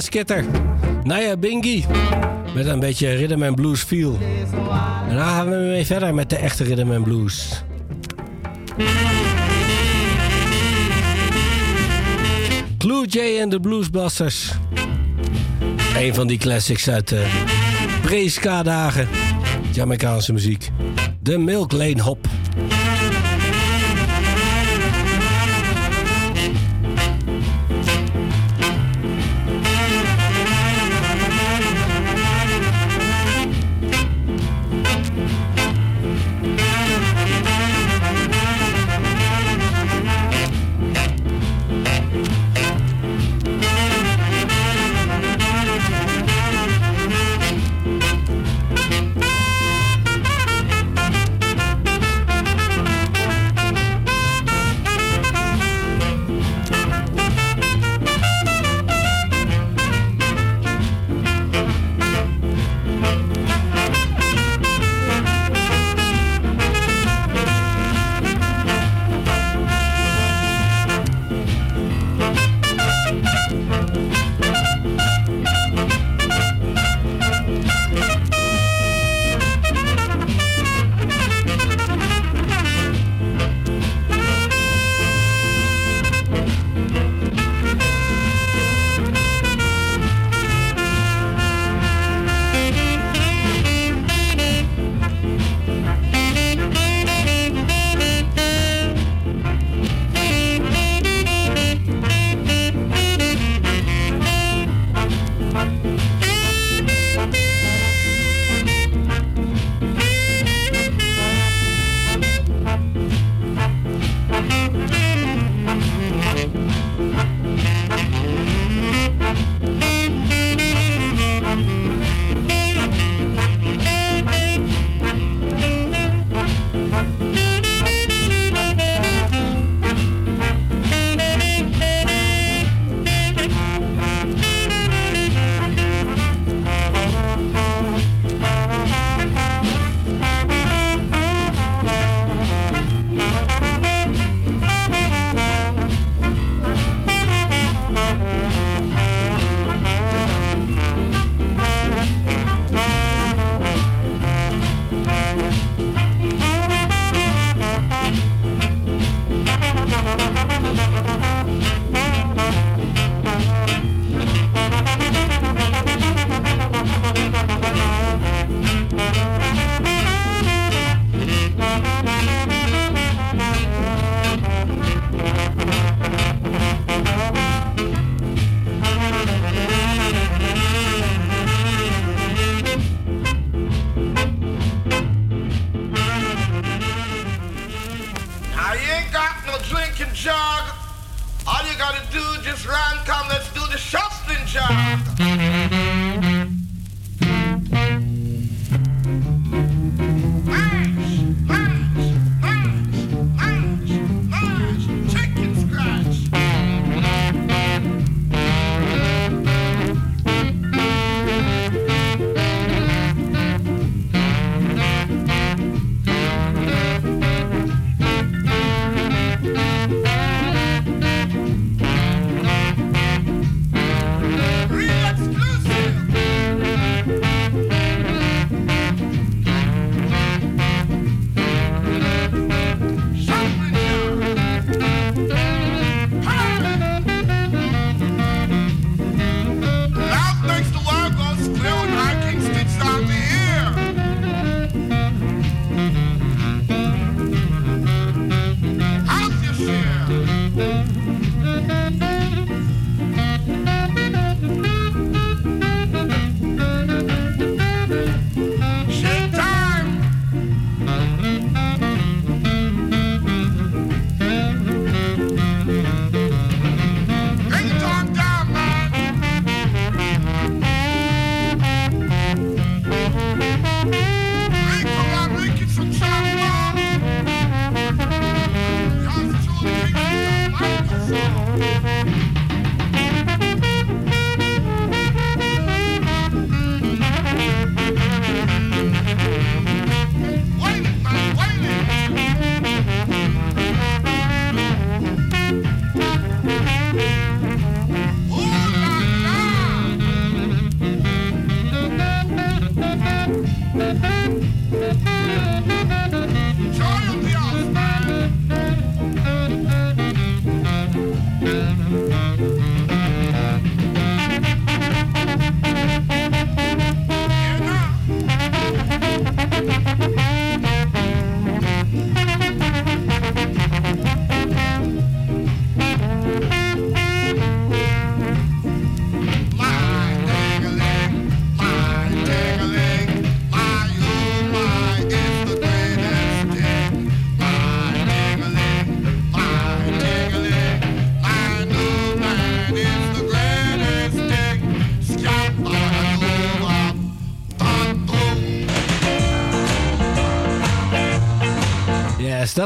Skitter. Naya Bingy. Met een beetje rhythm and blues feel. En dan gaan we mee verder met de echte rhythm and blues. Clue J en de Bluesbusters. Een van die classics uit de pre-ska-dagen. Jamaicaanse muziek. De Milk Lane Hop.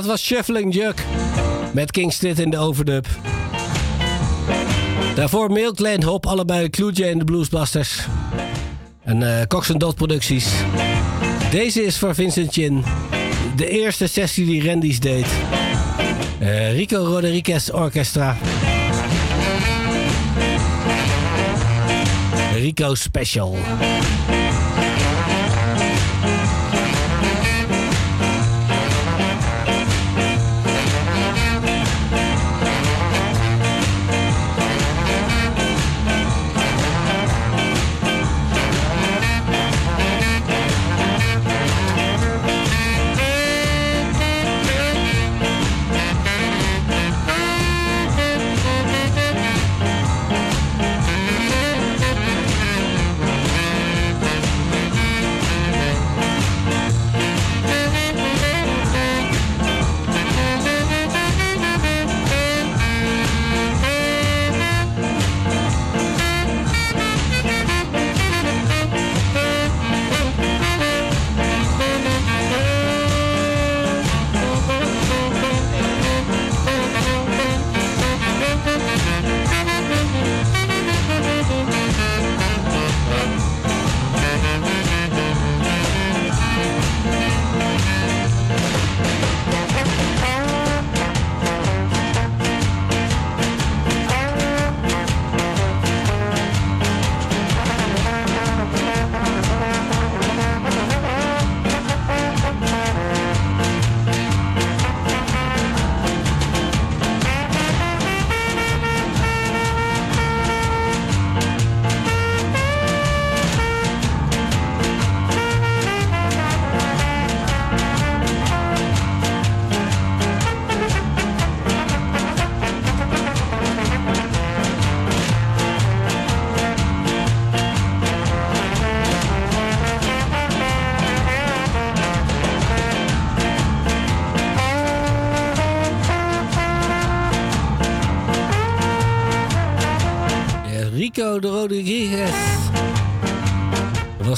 Was Shuffling Jug. Met Kingston in de overdub. Daarvoor Milkland Hop, allebei Clue J en de Bluesbusters. En eh Cox Dot Producties. Deze is voor Vincent Chin. De eerste sessie die Randy's deed. Eh, Rico Rodriguez Orchestra. Rico Special.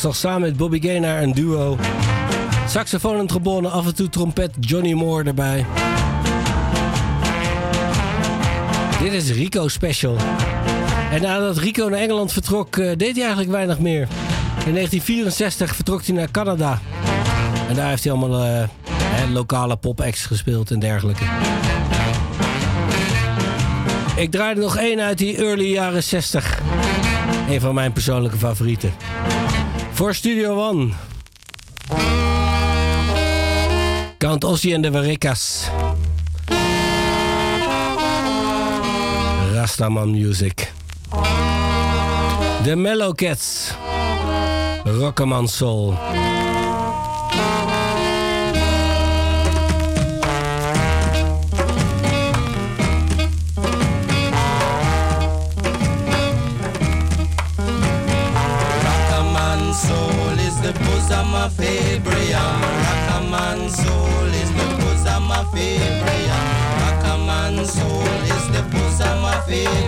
Was samen met Bobby Gaynor een duo. Saxofoon en trombone, af en toe trompet, Johnny Moore erbij. Dit is Rico Special. En nadat Rico naar Engeland vertrok, eh, deed hij eigenlijk weinig meer. In 1964 vertrok hij naar Canada. En daar heeft hij allemaal eh, lokale pop-acts gespeeld en dergelijke. Ik draaide nog één uit die early jaren 60. Een van mijn persoonlijke favorieten. Voor Studio One. Count Ossie en de Waricas. Rastaman Music. De Mellow Cats. Rockaman Soul. my soul is the of. Rock soul is the of.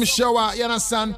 the show out, you understand?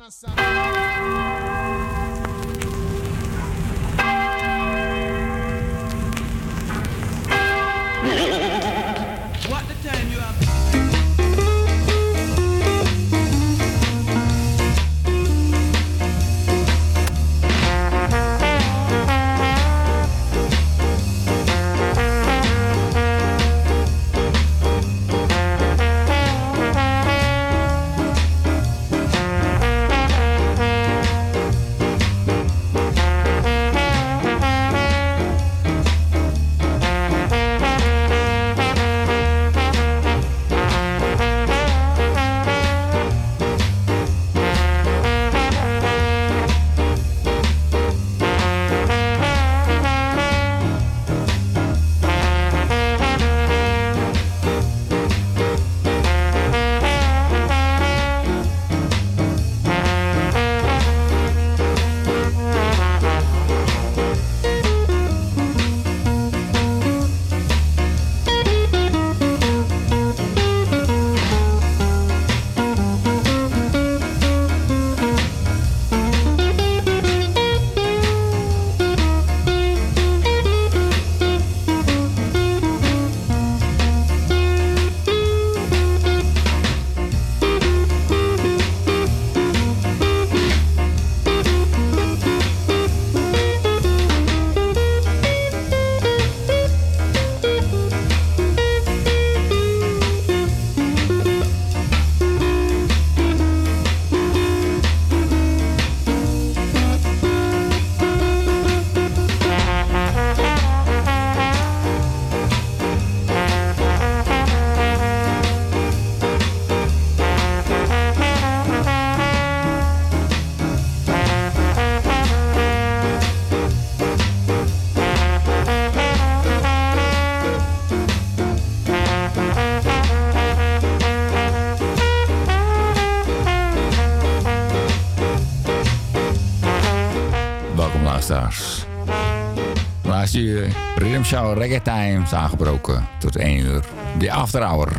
Show Reggae Time is aangebroken tot 1 uur. De After Hour.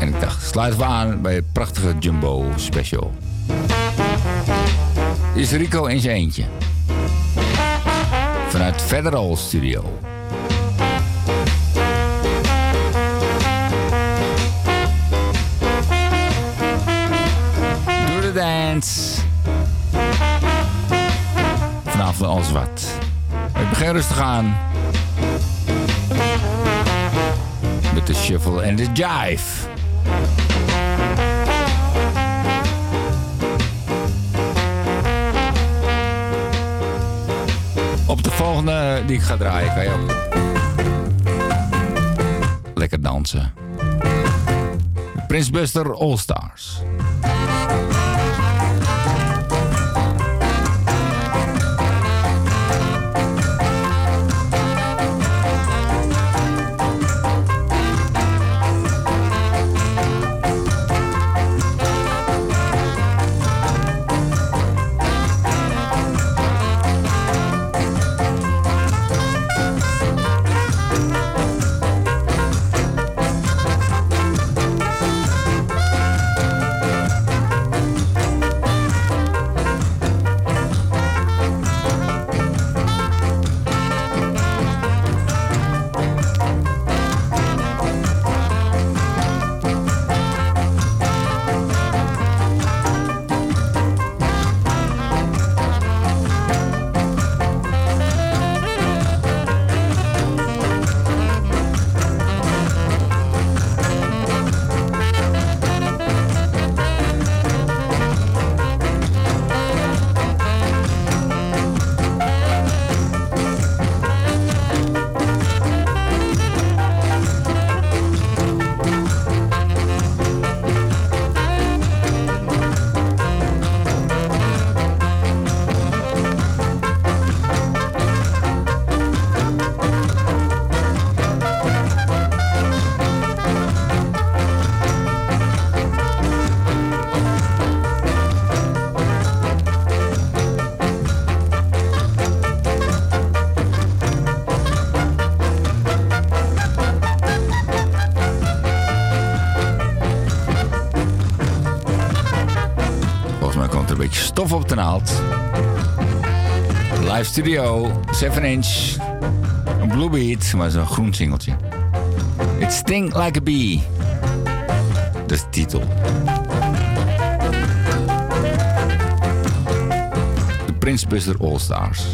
En ik dacht, sluiten we aan bij het prachtige Jumbo Special. Is Rico in zijn eentje. Vanuit Federal Studio. Doe de dance. Rustig. Met de shuffle en de jive. Op de volgende die ik ga draaien kan je lekker dansen. Prins Buster All Stars. Live studio, 7 inch. Een blue beat, maar zo'n groen singeltje. It sting like a bee. Dat is de titel. De Prince Buster All Stars.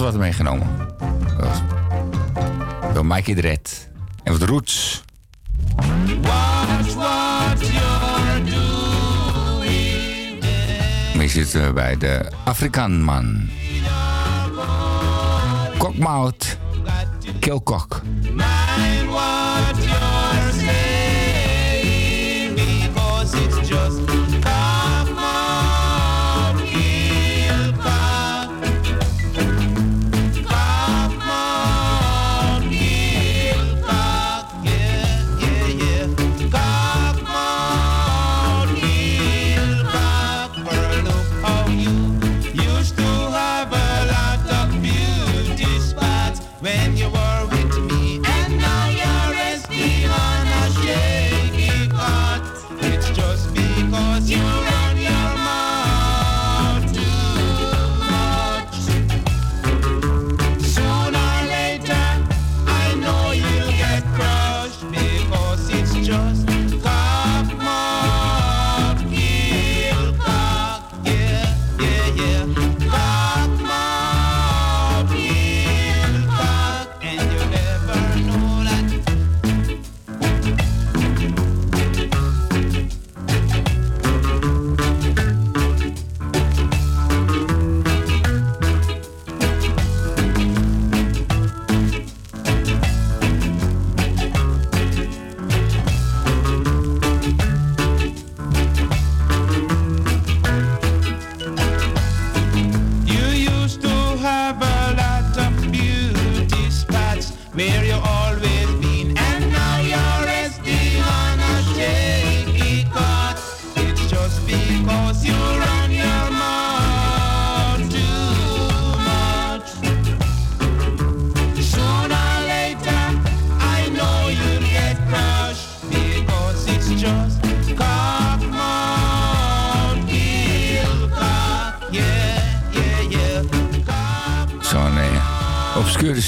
Wat er meegenomen. Was- Door Mikey de Red. En wat roots. Watch what you're doing. We zitten bij de Afrikaanman. Kokmout. Kilkok.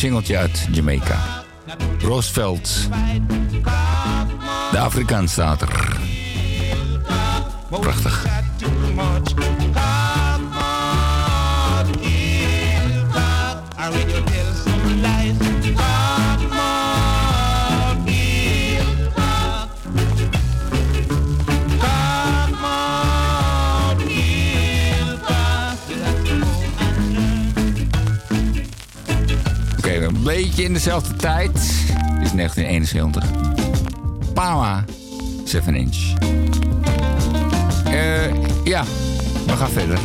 Singeltje uit Jamaica. Roosevelt. De Afrikaan staat er. Beetje in dezelfde tijd. Is 1971. Pama, 7 inch. Eh, ja, we gaan verder.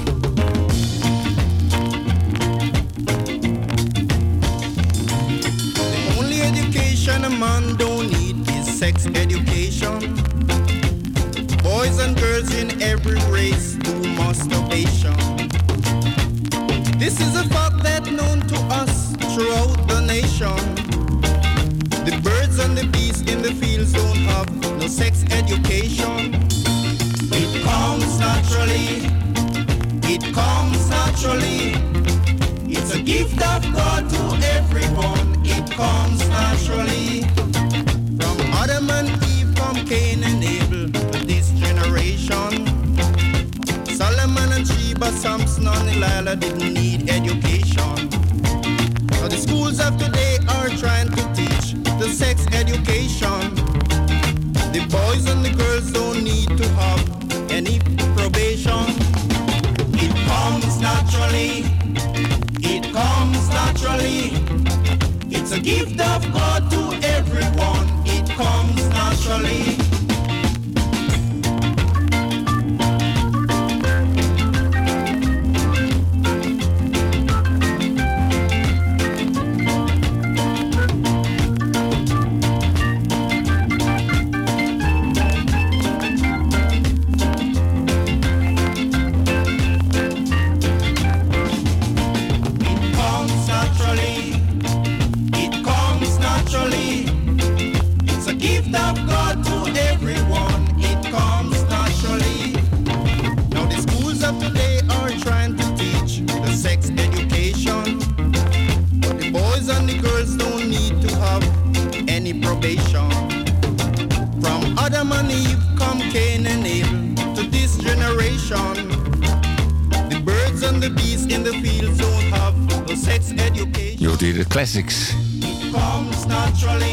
Only education a man don't need is sex education. Boys and girls in every race do masturbation. This is a fact that known to us throughout the. The birds and the beasts in the fields don't have no sex education. It comes naturally. It comes naturally. It's a gift of God to everyone. It comes naturally. From Adam and Eve, from Cain and Abel this generation. Solomon and Sheba, Samson and Delilah didn't need education. in the ground.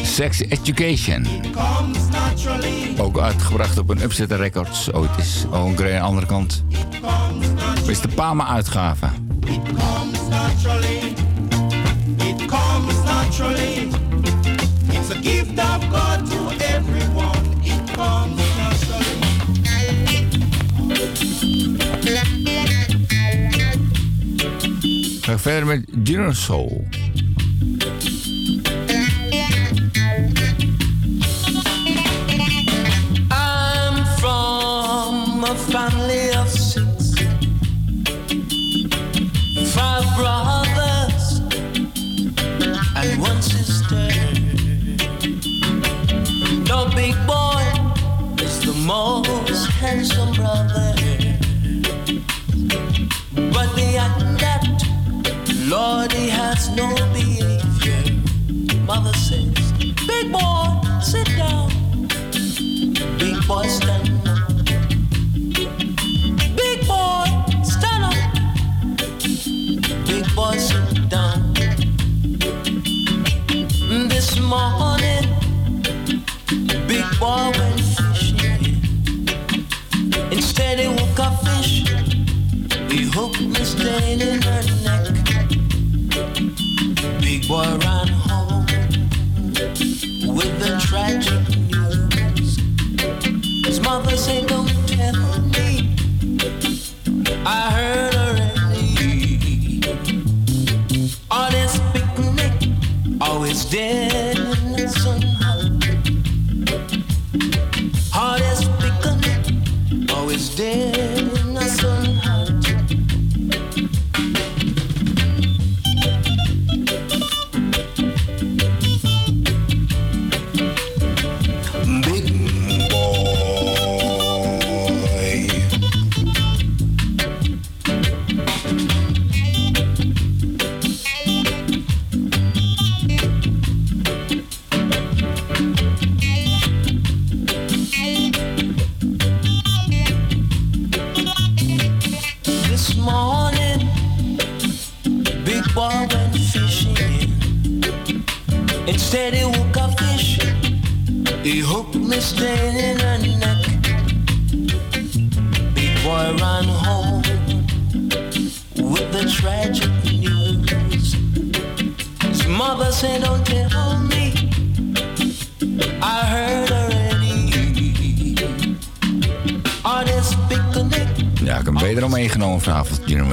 Sex Education. Ook uitgebracht op een Upset Records ooit is. Hongre aan de andere kant. Is de Pama uitgave. God to everyone. Verder met Dinner Soul. fun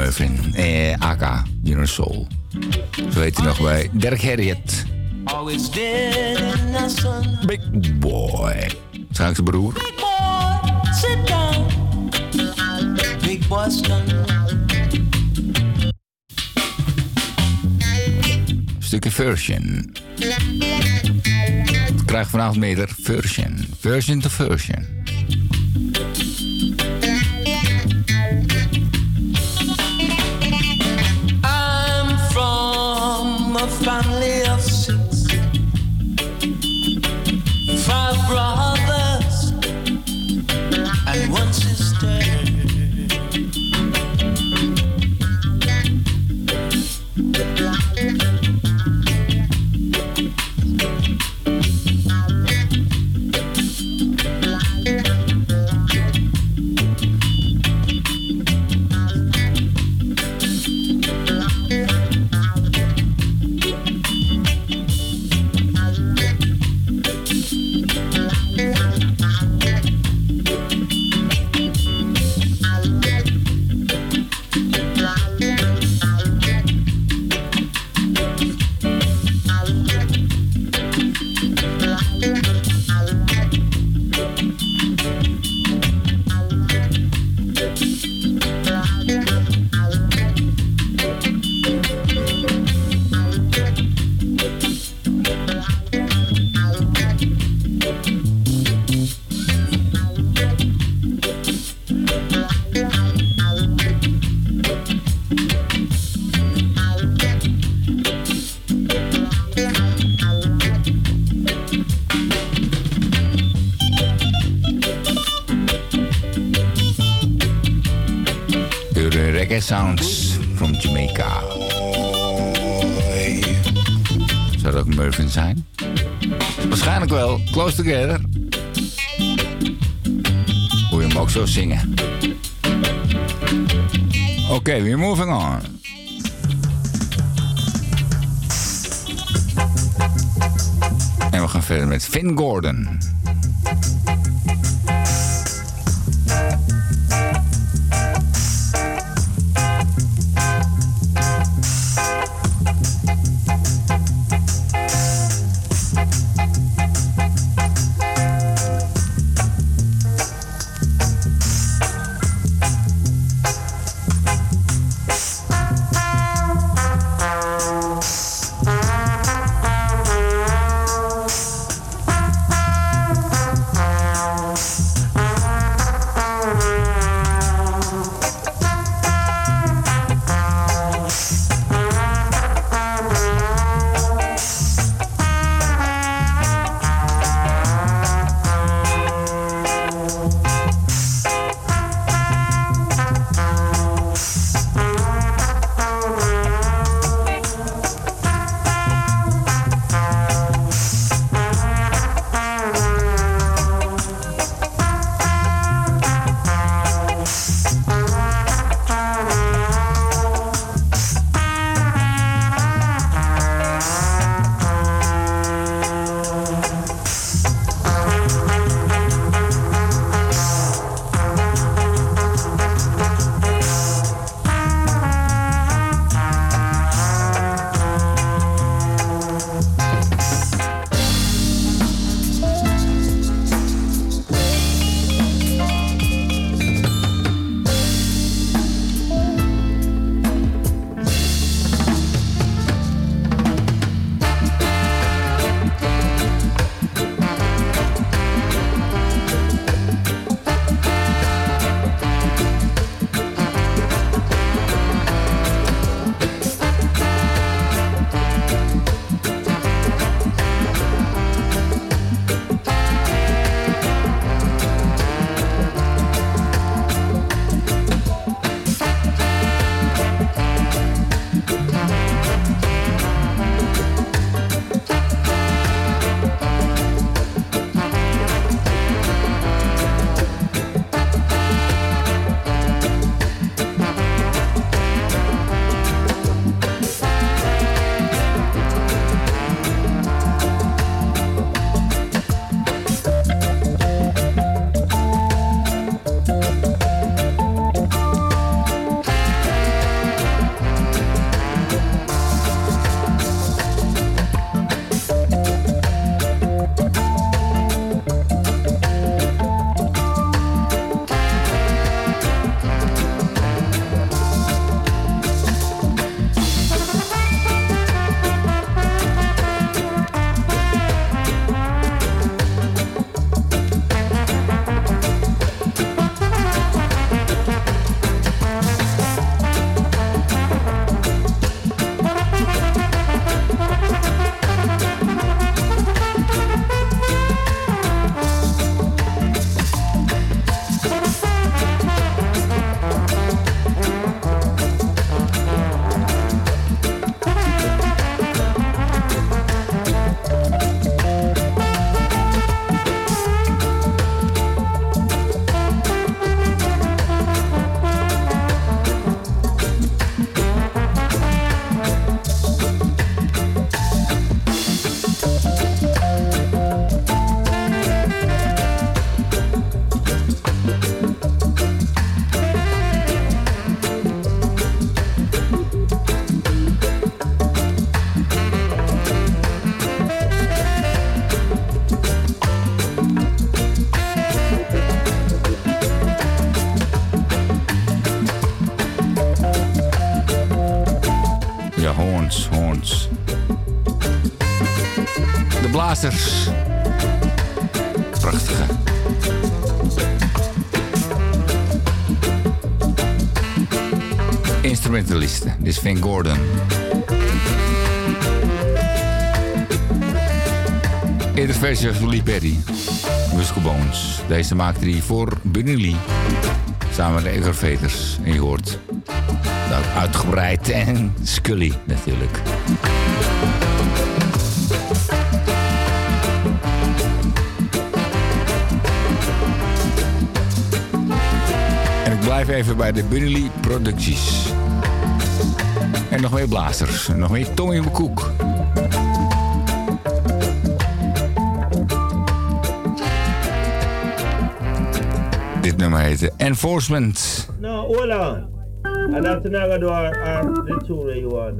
Murphy, eh, AK, Inner Soul. Zo heet nog bij Dirk Harriet. Big Boy. Zijn broer. Big Boy, sit down. Big Boy, Stukje version. Krijg vanavond meer version. Version to version. Ook Mervyn zijn? Waarschijnlijk wel. Close Together. Hoe je hem ook zo zingen. Oké, we're moving on. En we gaan verder met Finn Gordon. Is Van Gordon. Eerder versie van Lee Perry. Musical Bones. Deze maakte hij voor Bunny. Samen met de Egerveters. En je hoort dat uitgebreid *laughs* en Scully natuurlijk. En ik blijf even bij de Bunny producties. En nog meer blazers. En nog meer Tommy McCook. Dit nummer heette Enforcement. No, hold on. And our, our, the you want.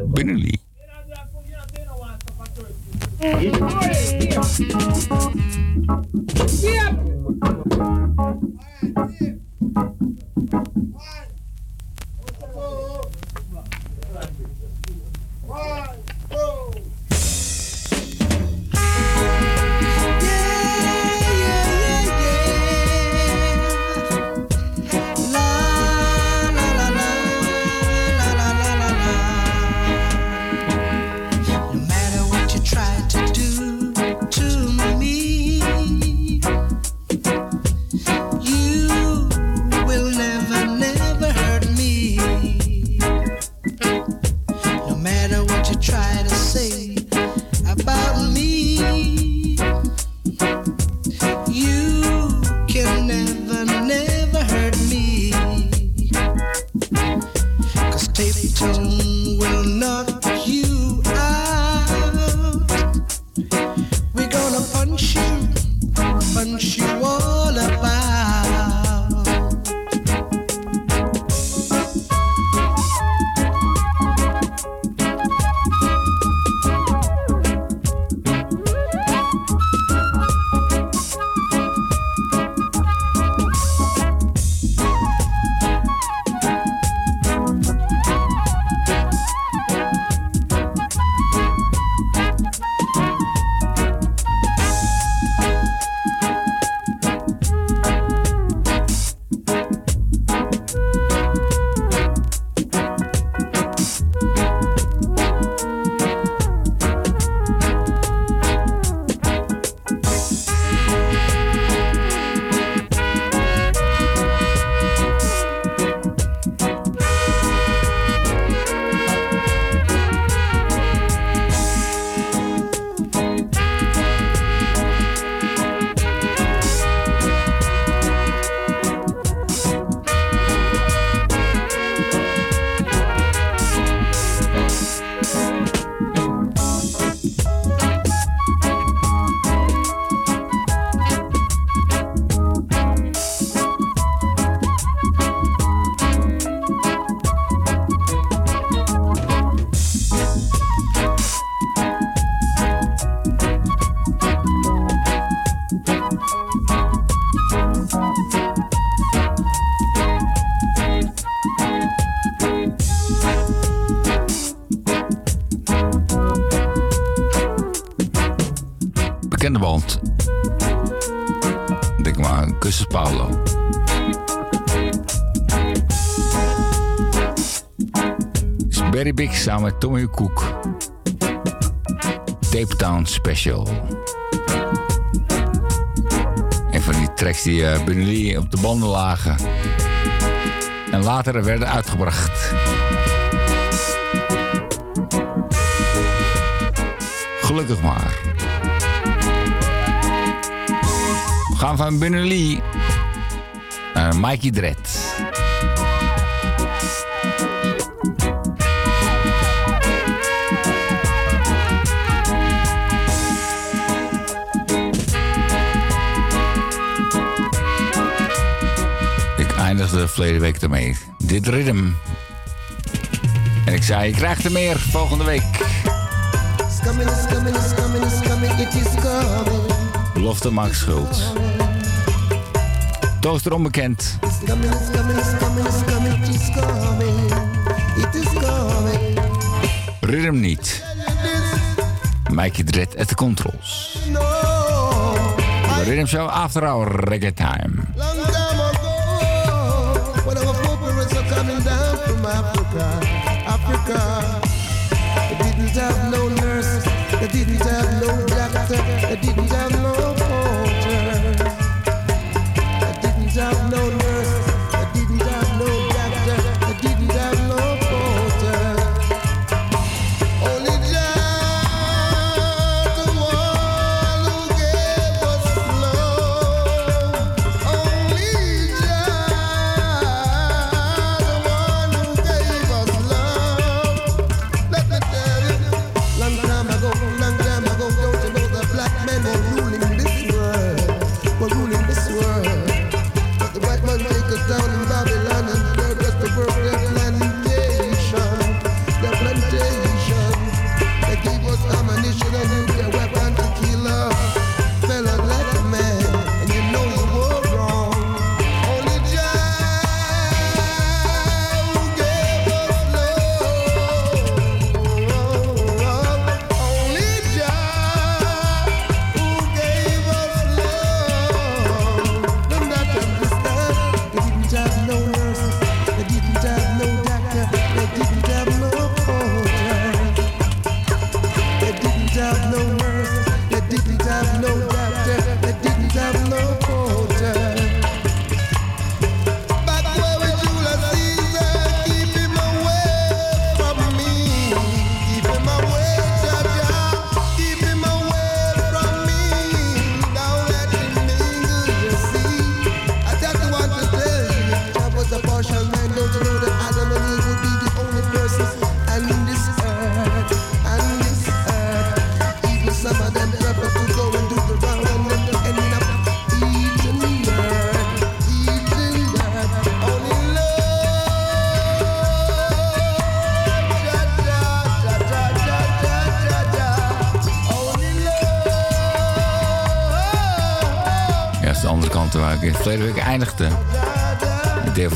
Big samen met Tommy Cook. Tape Town Special. Een van die tracks die uh, op de banden lagen. En later werden uitgebracht. Gelukkig maar. We gaan van Lee naar Mikey Dredd. Eindigde verleden week ermee. Dit ritme. En ik zei, je krijgt er meer volgende week. Belofte Max Schultz. Toaster onbekend. Rhythm niet. Mikey Dredd at the controls. De Rhythm Show After Hour Reggae time Africa, Africa, they didn't have no nurse, they didn't have no doctor, they didn't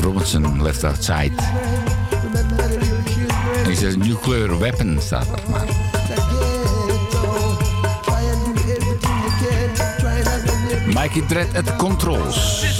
Robinson, Left Outside. En die zegt nuclear weapon staat er maar. Mikey Dread at the controls.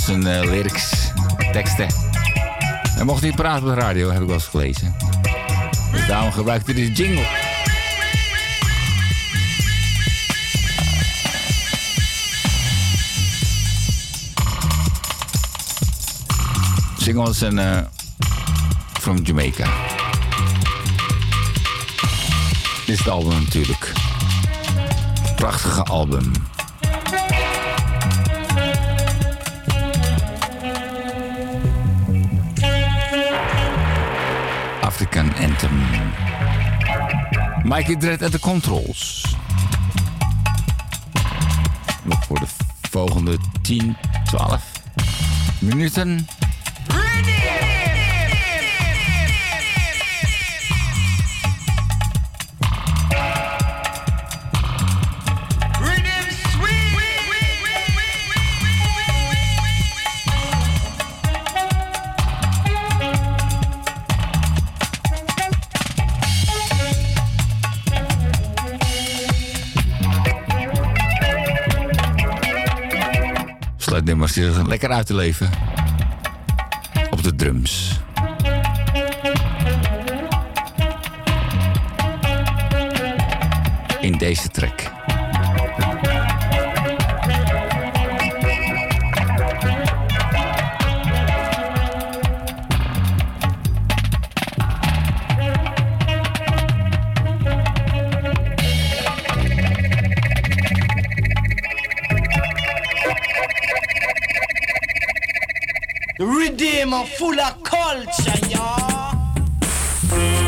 Zijn eh, lyrics, teksten. Hij mocht niet praten op de radio, heb ik wel eens gelezen. Dus daarom gebruikte hij de jingle. Singles en uh, from Jamaica. Dit is het album natuurlijk. Prachtige album. Anthem. Mikey Dread at the controls. Nog voor de volgende 10, 12 minuten. Lekker uit te leven. Op de drums. In deze track. Redeemer full of culture, y'all.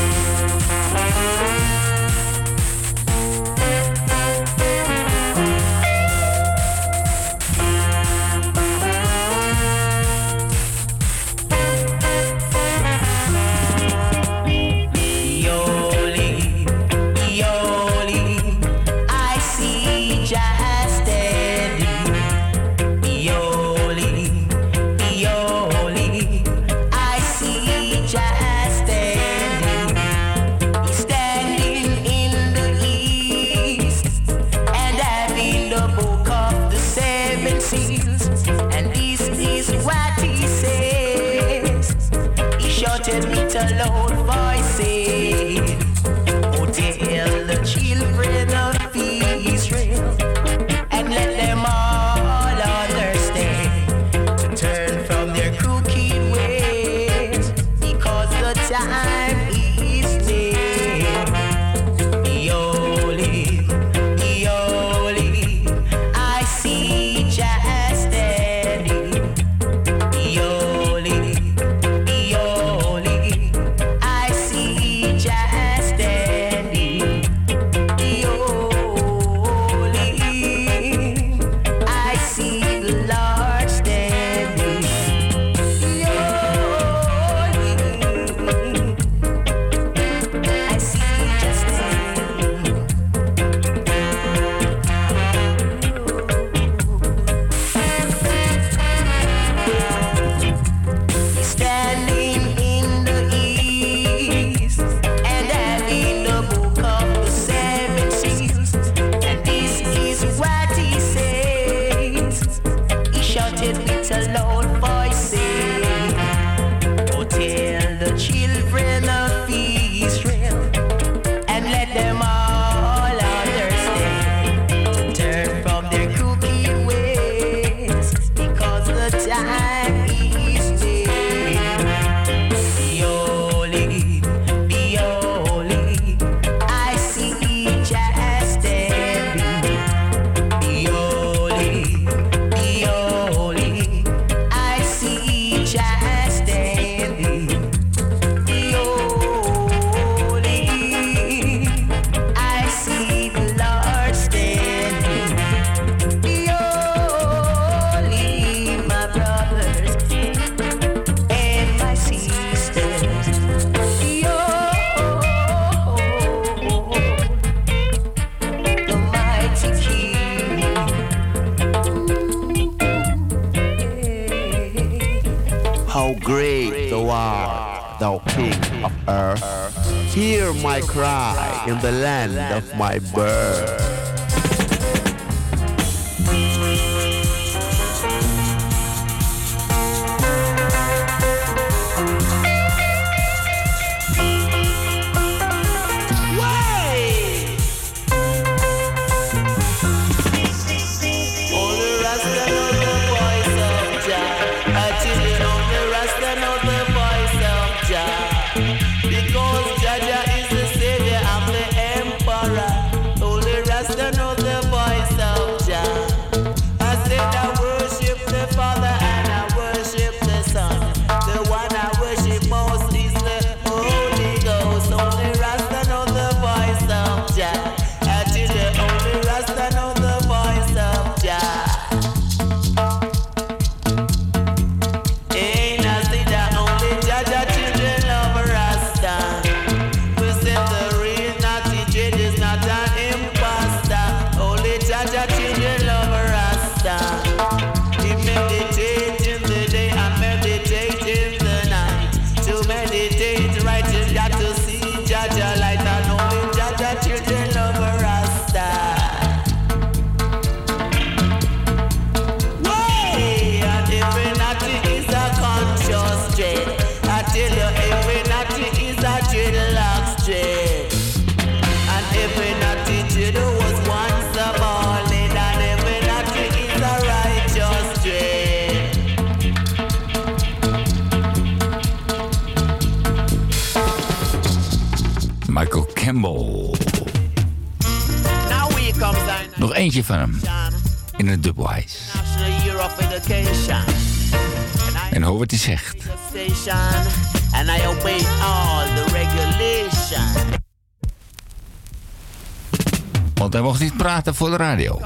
De radio.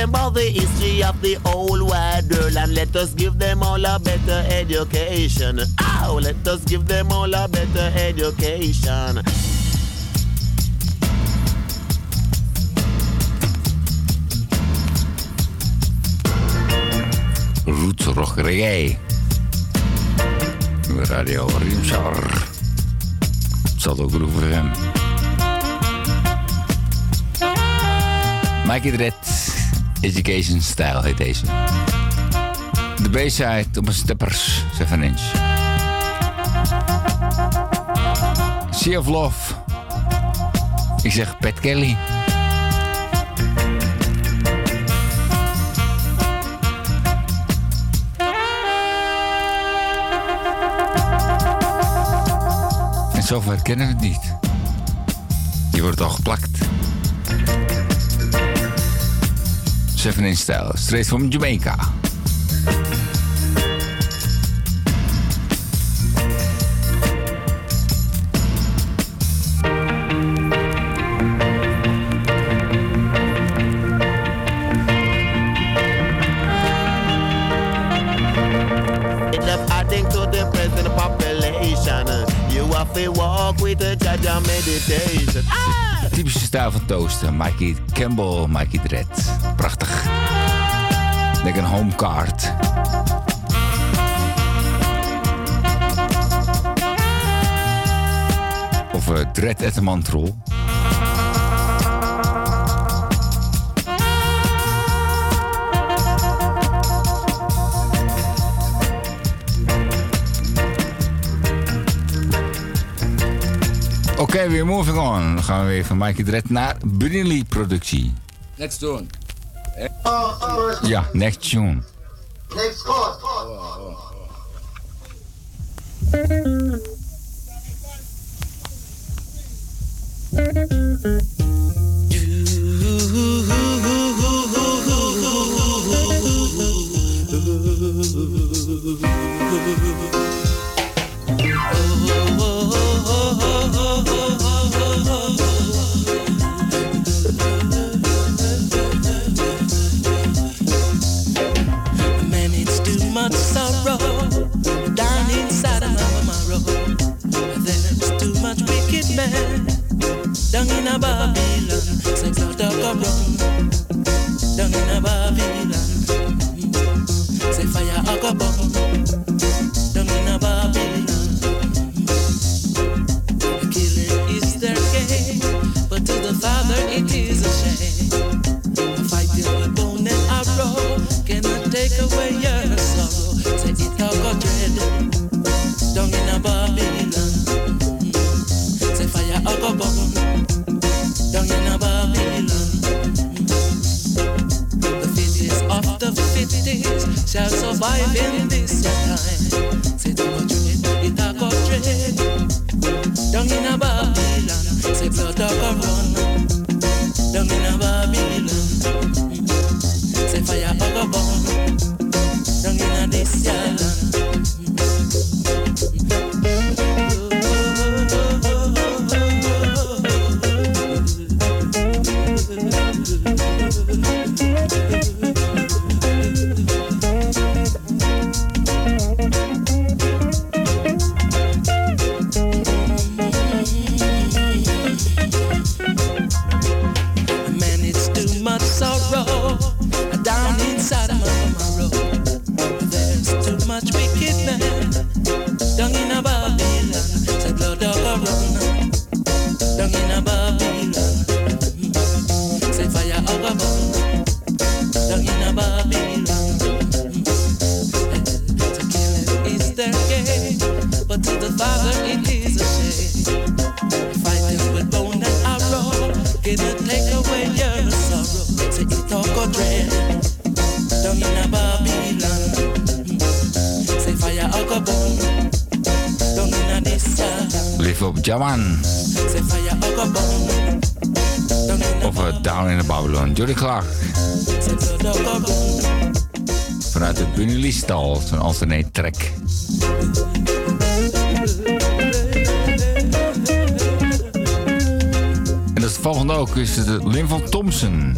Them about the history of the whole wide world and let us give them all a better education. Oh, let us give them all a better education. Roots rock reggae. Radio Rimsar. Ook Groove FM. Mikey Dread, Education Style heet deze. De B-side op een steppers, 7 inch. Sea of Love. Ik zeg Pat Kelly. En zover kennen we het niet. Je wordt al geplakt. With a judge and meditation. Ah! Typische stijl van toasten. Mikey Campbell, Mikey Dread. Denk een home card. Of uh, Dread at the Mantrol. Oké, weer moving on. Gaan we weer van Mikey Dread naar Brunelli productie. Next tune. Ja, next in Of uh, Down in the Babylon. Jody Clark. Vanuit de Bunny-stal. Zo'n alternate track. En dat volgende ook is het Lin van Thompson.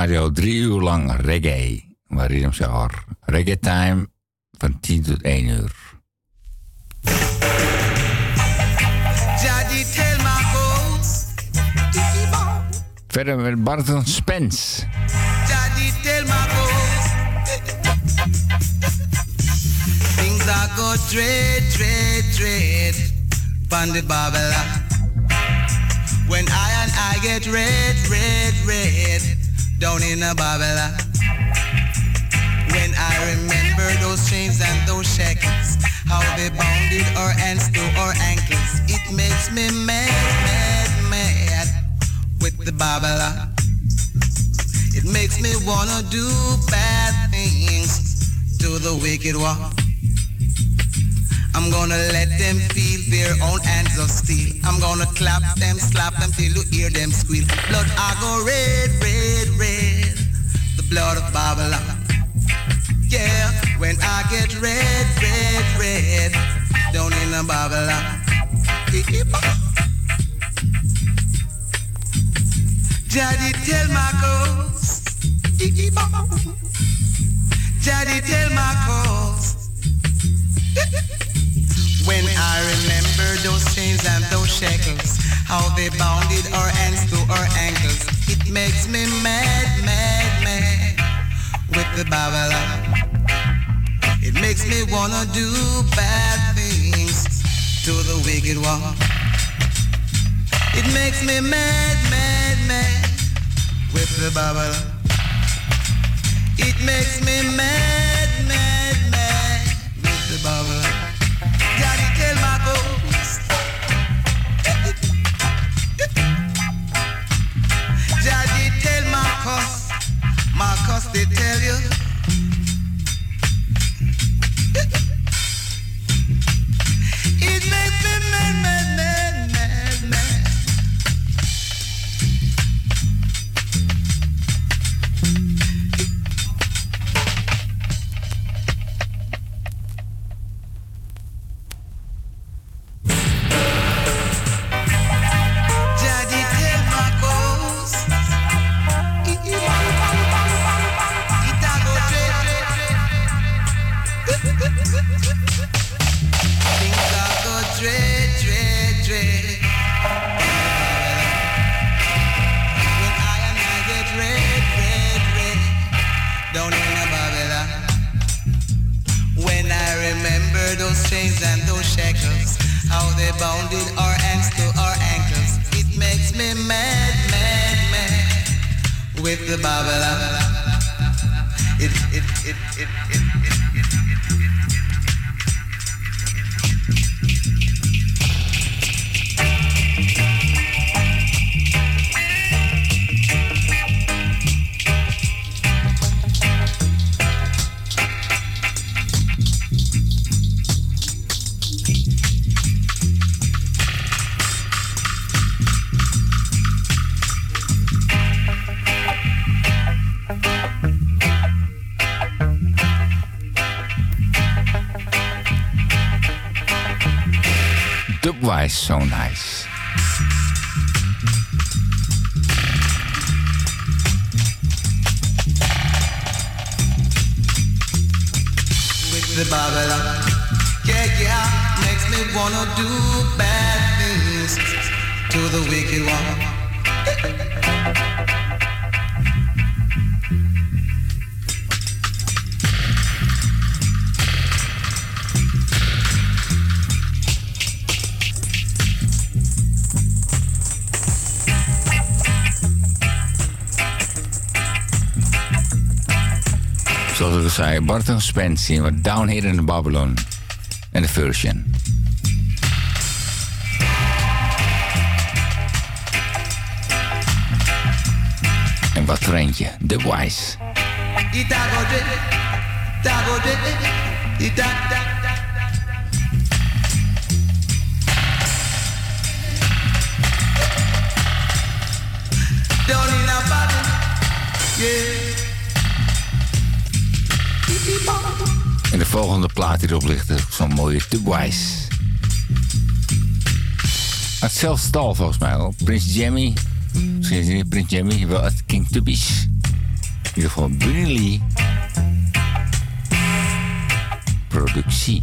Radio drie uur lang reggae. Shower. Reggae time van 10 tot 1 uur. Verder met Barton Spence. Daddy tell my ghost. Things are go dread, dread. Pon the Babylon. When I and I get red, red, red. Down in the Babylon. When I remember those chains and those shackles. How they bounded our hands to our ankles. It makes me mad, mad, mad. With the Babylon. It makes me wanna do bad things to the wicked one. I'm gonna let them feel their own hands of steel. I'm gonna clap them, slap them till you hear them squeal. Blood, I go red, red, red. The blood of Babylon. Yeah, when I get red, red, red. Down in the Babylon. Daddy tell my ghost. Daddy tell my ghost. When I remember those chains and those shackles, how they bounded our hands to our ankles, it makes me mad, mad, mad with the Babylon. It makes me wanna do bad things to the wicked one. It makes me mad, mad, mad with the Babylon. It makes me mad, mad, Marcus. Marcus they tell you. So nice. Barton Spencer, wat Down Here in Babylon. En de version. En wat eentje, The Wise. Ita volgende plaat die erop ligt zo'n mooie The Wise. Uit zelfs stal volgens mij hoor. Prins Jammy. Misschien is het niet Prins Jammy, wel uit King Tubby's. In ieder geval. Productie.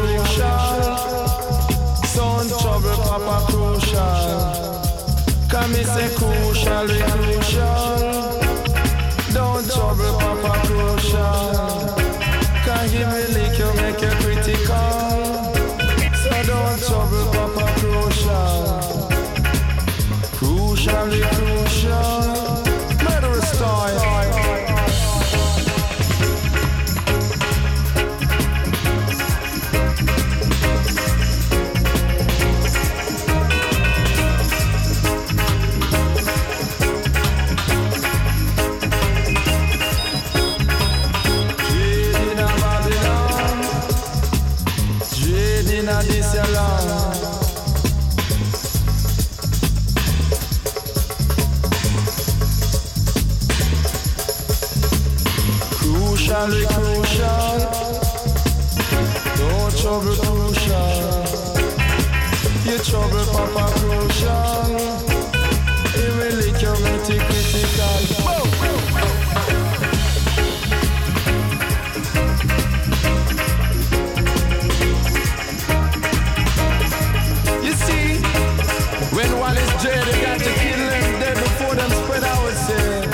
when Wallace J, they got to kill them dead before them spread out, say,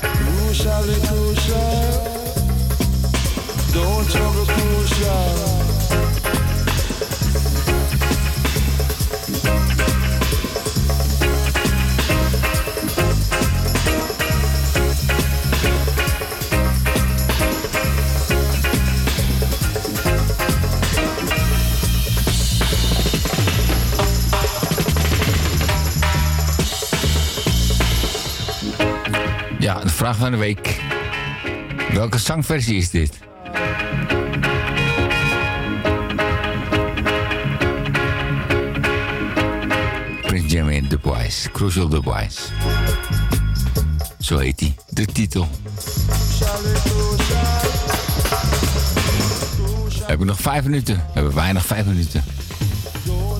crucial, crucial, don't trouble crucial. Vraag van de week. Welke zangversie is dit? Prince Jammy en Dubwise. Crucial Dubwise. Zo heet hij. De titel. We hebben nog vijf minuten. We hebben weinig vijf minuten.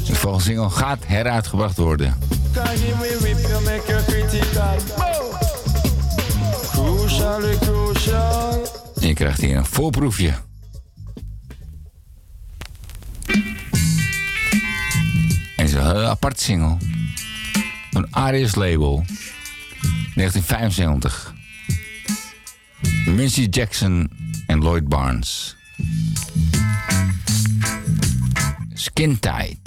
De volgende single gaat heruitgebracht worden. En je krijgt hier een voorproefje. En zo'n heel apart single. Een Arius label. 1975. Mincy Jackson en Lloyd Barnes. Skin Tight.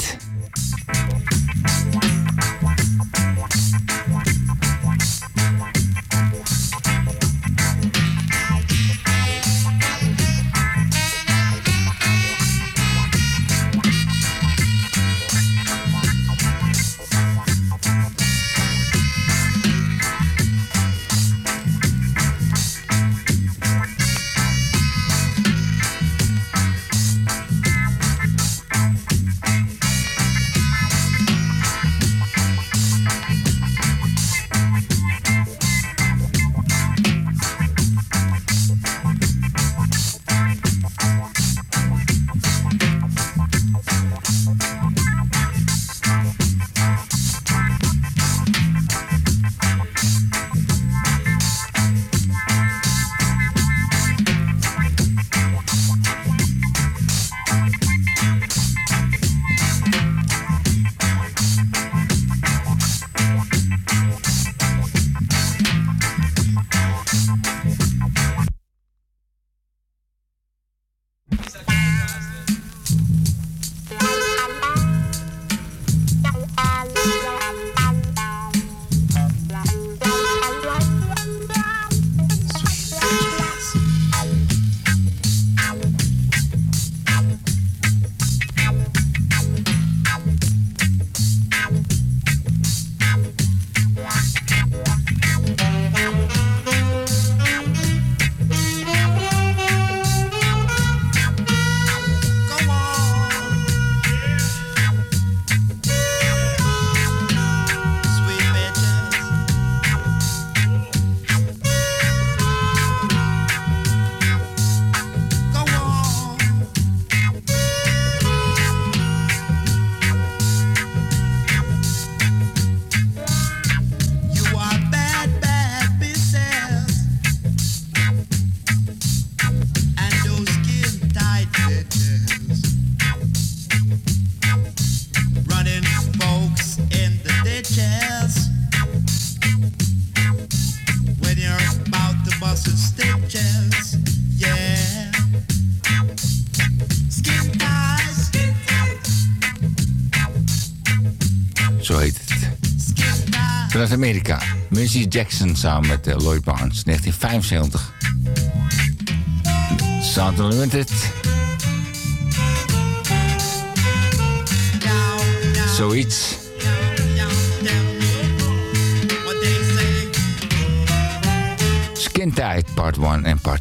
Amerika. Mercy Jackson samen met eh, Lloyd Barnes. 1975. Sound Unlimited. Zoiets. Skin Tight Part 1 en Part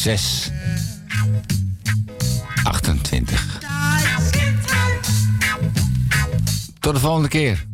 6. 28. Tot de volgende keer.